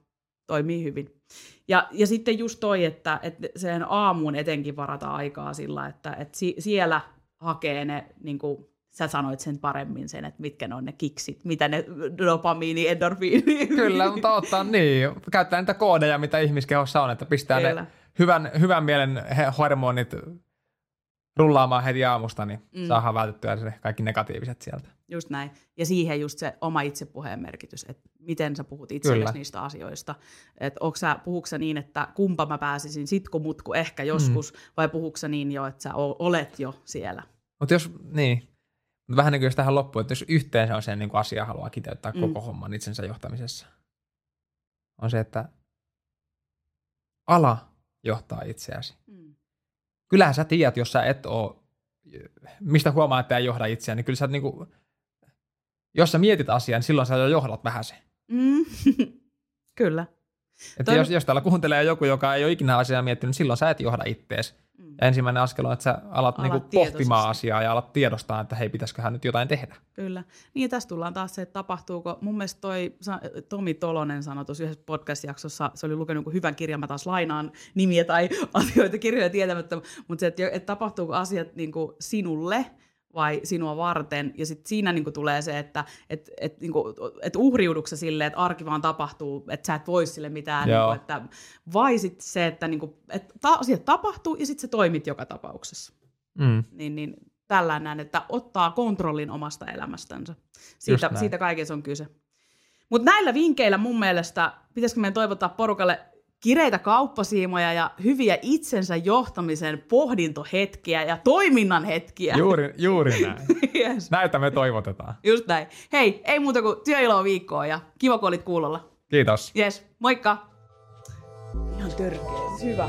toimii hyvin. Ja, ja sitten just toi, että, että sen aamuun etenkin varata aikaa sillä, että, että si, siellä hakee ne, niin kuin sä sanoit sen paremmin sen, että mitkä ne on ne kiksit, mitä ne dopamiini, endorfiini. Kyllä, mutta ottaa niin, käyttää niitä koodeja, mitä ihmiskehossa on, että pistää Kyllä. ne hyvän, hyvän mielen hormonit rullaamaan heti aamusta, niin Mm. mm. saadaan vältettyä se kaikki negatiiviset sieltä. Just näin. Ja siihen just se oma itsepuheen merkitys, että miten sä puhut itsellesi niistä asioista. Että sä, puhuuko sä niin, että kumpa mä pääsisin, sitko mutku ehkä joskus, mm. vai puhuuko sä niin jo, että sä olet jo siellä. Mutta jos, niin, vähän niin kuin jos tähän loppuun, että jos yhteen se on se niin kuin asia haluaa kiteyttää Mm. koko homman itsensä johtamisessa, on se, että ala johtaa itseäsi. Mm. Kyllähän sä tiedät, jos sä et oo, mistä huomaa, että ei johda itseään, niin kyllä sä niinku, jos sä mietit asiaa, niin silloin sä jo johdat vähän se. Mm. Kyllä. Että Toi- jos, jos täällä kuuntelee joku, joka ei ole ikinä asiaa miettinyt, niin silloin sä et johda ittees. Mm. Ja ensimmäinen askel on, että sä alat, Alat niinku pohtimaan asiaa ja alat tiedostaa, että hei, pitäisiköhän nyt jotain tehdä. Kyllä. Niin ja tässä tullaan taas se, että tapahtuuko, mun mielestä toi Tomi Tolonen sanoi tuossa yhdessä podcast-jaksossa, se oli lukenut hyvän kirjan, mä taas lainaan nimiä tai asioita kirjoja tietämättä, mutta se, että, että tapahtuuko asiat niin kuin sinulle vai sinua varten, ja sitten siinä niin kuin tulee se, että et, et, niin kuin, et uhriudukse sä silleen, että arki vaan tapahtuu, että sä et voi sille mitään, niin Joo. kuin, että, vai sitten se, että, niin kuin, että ta- asiat tapahtuu ja sitten se toimit joka tapauksessa Mm. niin, niin tällä näen, että ottaa kontrollin omasta elämästänsä. Siitä, siitä kaikessa on kyse. Mutta näillä vinkkeillä mun mielestä pitäisikö meidän toivottaa porukalle kireitä kauppasiimoja ja hyviä itsensä johtamisen pohdintohetkiä ja toiminnan hetkiä. Juuri, juuri näin. yes. Näitä me toivotetaan. Just näin. Hei, ei muuta kuin työiloa viikkoa ja kiva kun olit kuulolla. Kiitos. Yes, moikka! Ihan törkeä, hyvä.